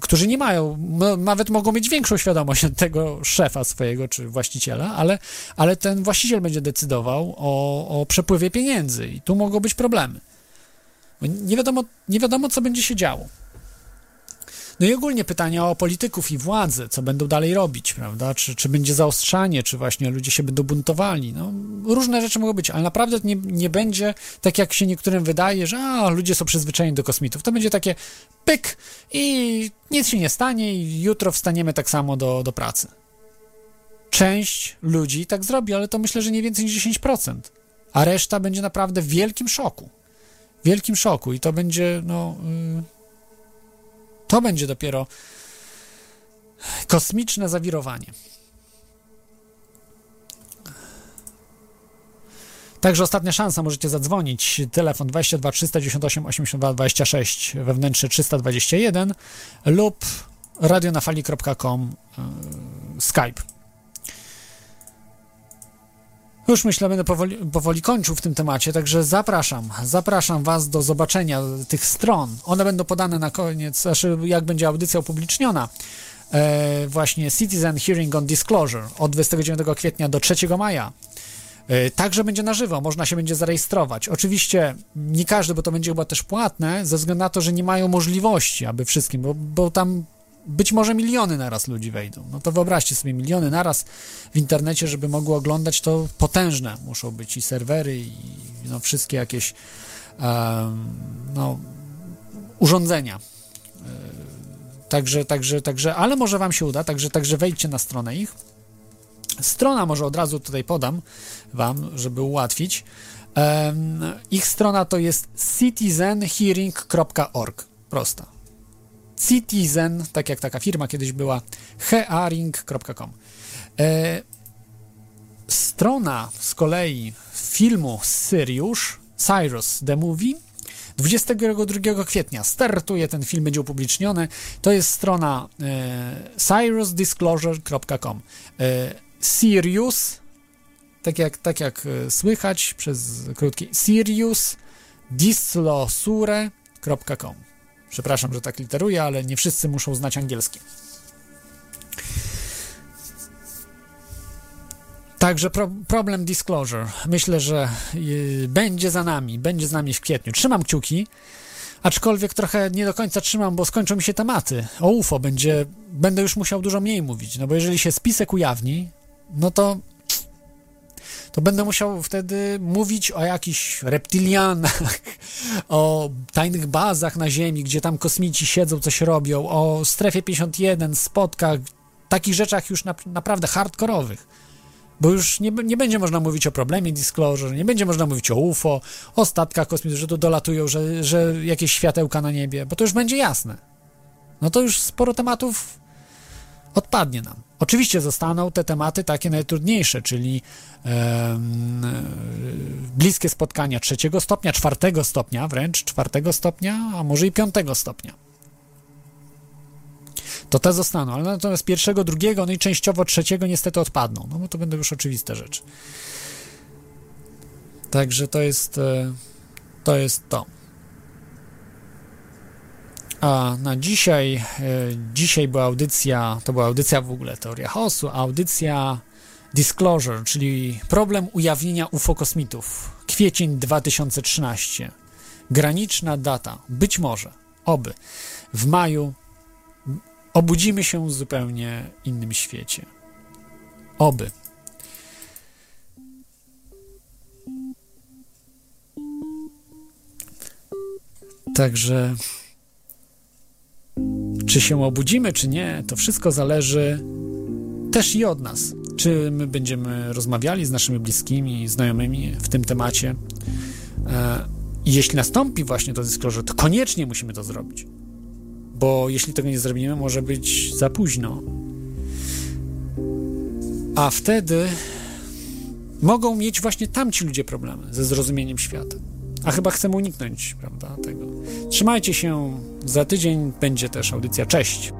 którzy nie mają, no, nawet mogą mieć większą świadomość od tego szefa swojego, czy właściciela, ale, ale ten właściciel będzie decydował o, o przepływie pieniędzy i tu mogą być problemy. Nie wiadomo, nie wiadomo, co będzie się działo. No i ogólnie pytania o polityków i władzę, co będą dalej robić, prawda? Czy, czy będzie zaostrzanie, czy właśnie ludzie się będą buntowali. No, różne rzeczy mogą być, ale naprawdę nie, nie będzie tak, jak się niektórym wydaje, że a, ludzie są przyzwyczajeni do kosmitów. To będzie takie pyk i nic się nie stanie i jutro wstaniemy tak samo do, do pracy. Część ludzi tak zrobi, ale to myślę, że nie więcej niż 10%. A reszta będzie naprawdę w wielkim szoku. Wielkim szoku i to będzie, no... Yy to będzie dopiero kosmiczne zawirowanie. Także ostatnia szansa, możecie zadzwonić. Telefon 22 398 82 26 wewnętrzny 321 lub radionafali.com yy, Skype. Już myślę, będę powoli, powoli kończył w tym temacie, także zapraszam, zapraszam Was do zobaczenia tych stron. One będą podane na koniec, znaczy jak będzie audycja upubliczniona. E, właśnie Citizen Hearing on Disclosure od 29 kwietnia do 3 maja. E, Także będzie na żywo, można się będzie zarejestrować. Oczywiście nie każdy, bo to będzie chyba też płatne, ze względu na to, że nie mają możliwości, aby wszystkim, bo, bo tam być może miliony naraz ludzi wejdą. No to wyobraźcie sobie, miliony naraz w internecie, żeby mogły oglądać, to potężne muszą być i serwery, i no, wszystkie jakieś em, no, urządzenia. E, Także, także, także, ale może wam się uda, także, także wejdźcie na stronę ich. Strona może od razu tutaj podam wam, żeby ułatwić. Em, ich strona to jest citizenhearing.org. Prosta. Citizen, tak jak taka firma kiedyś była, hearing.com. E, strona z kolei filmu Sirius, Cyrus The Movie, 22 kwietnia startuje ten film, będzie upubliczniony. To jest strona e, cyrusdisclosure.com. E, Sirius, tak jak, tak jak e, słychać przez krótki, Sirius dislosure.com. Przepraszam, że tak literuję, ale nie wszyscy muszą znać angielski. Także pro, problem disclosure. Myślę, że y, będzie za nami, będzie z nami w kwietniu. Trzymam kciuki, aczkolwiek trochę nie do końca trzymam, bo skończą mi się tematy. O UFO będzie, będę już musiał dużo mniej mówić, no bo jeżeli się spisek ujawni, no to to będę musiał wtedy mówić o jakichś reptilianach, (laughs) o tajnych bazach na Ziemi, gdzie tam kosmici siedzą, coś robią, o strefie 51, spotkach, takich rzeczach już na, naprawdę hardkorowych. Bo już nie, nie będzie można mówić o problemie disclosure, nie będzie można mówić o UFO, o statkach kosmicznych, że tu dolatują, że, że jakieś światełka na niebie, bo to już będzie jasne. No to już sporo tematów odpadnie nam. Oczywiście zostaną te tematy takie najtrudniejsze, czyli bliskie spotkania trzeciego stopnia, czwartego stopnia, wręcz czwartego stopnia, a może i piątego stopnia. To te zostaną, ale natomiast pierwszego, drugiego, no i częściowo trzeciego niestety odpadną, no bo to będą już oczywiste rzeczy. Także to jest e, to jest to. A na dzisiaj, e, dzisiaj była audycja, to była audycja w ogóle Teoria Chaosu, audycja Disclosure, czyli problem ujawnienia UFO kosmitów. Kwiecień 2013. Graniczna data. Być może, oby, w maju obudzimy się w zupełnie innym świecie. Oby. Także czy się obudzimy, czy nie, to wszystko zależy też i od nas. Czy my będziemy rozmawiali z naszymi bliskimi, znajomymi w tym temacie. E, I jeśli nastąpi właśnie to disclosure, to koniecznie musimy to zrobić. Bo jeśli tego nie zrobimy, może być za późno. A wtedy mogą mieć właśnie tamci ludzie problemy ze zrozumieniem świata. A chyba chcemy uniknąć, prawda, tego. Trzymajcie się, za tydzień będzie też audycja. Cześć!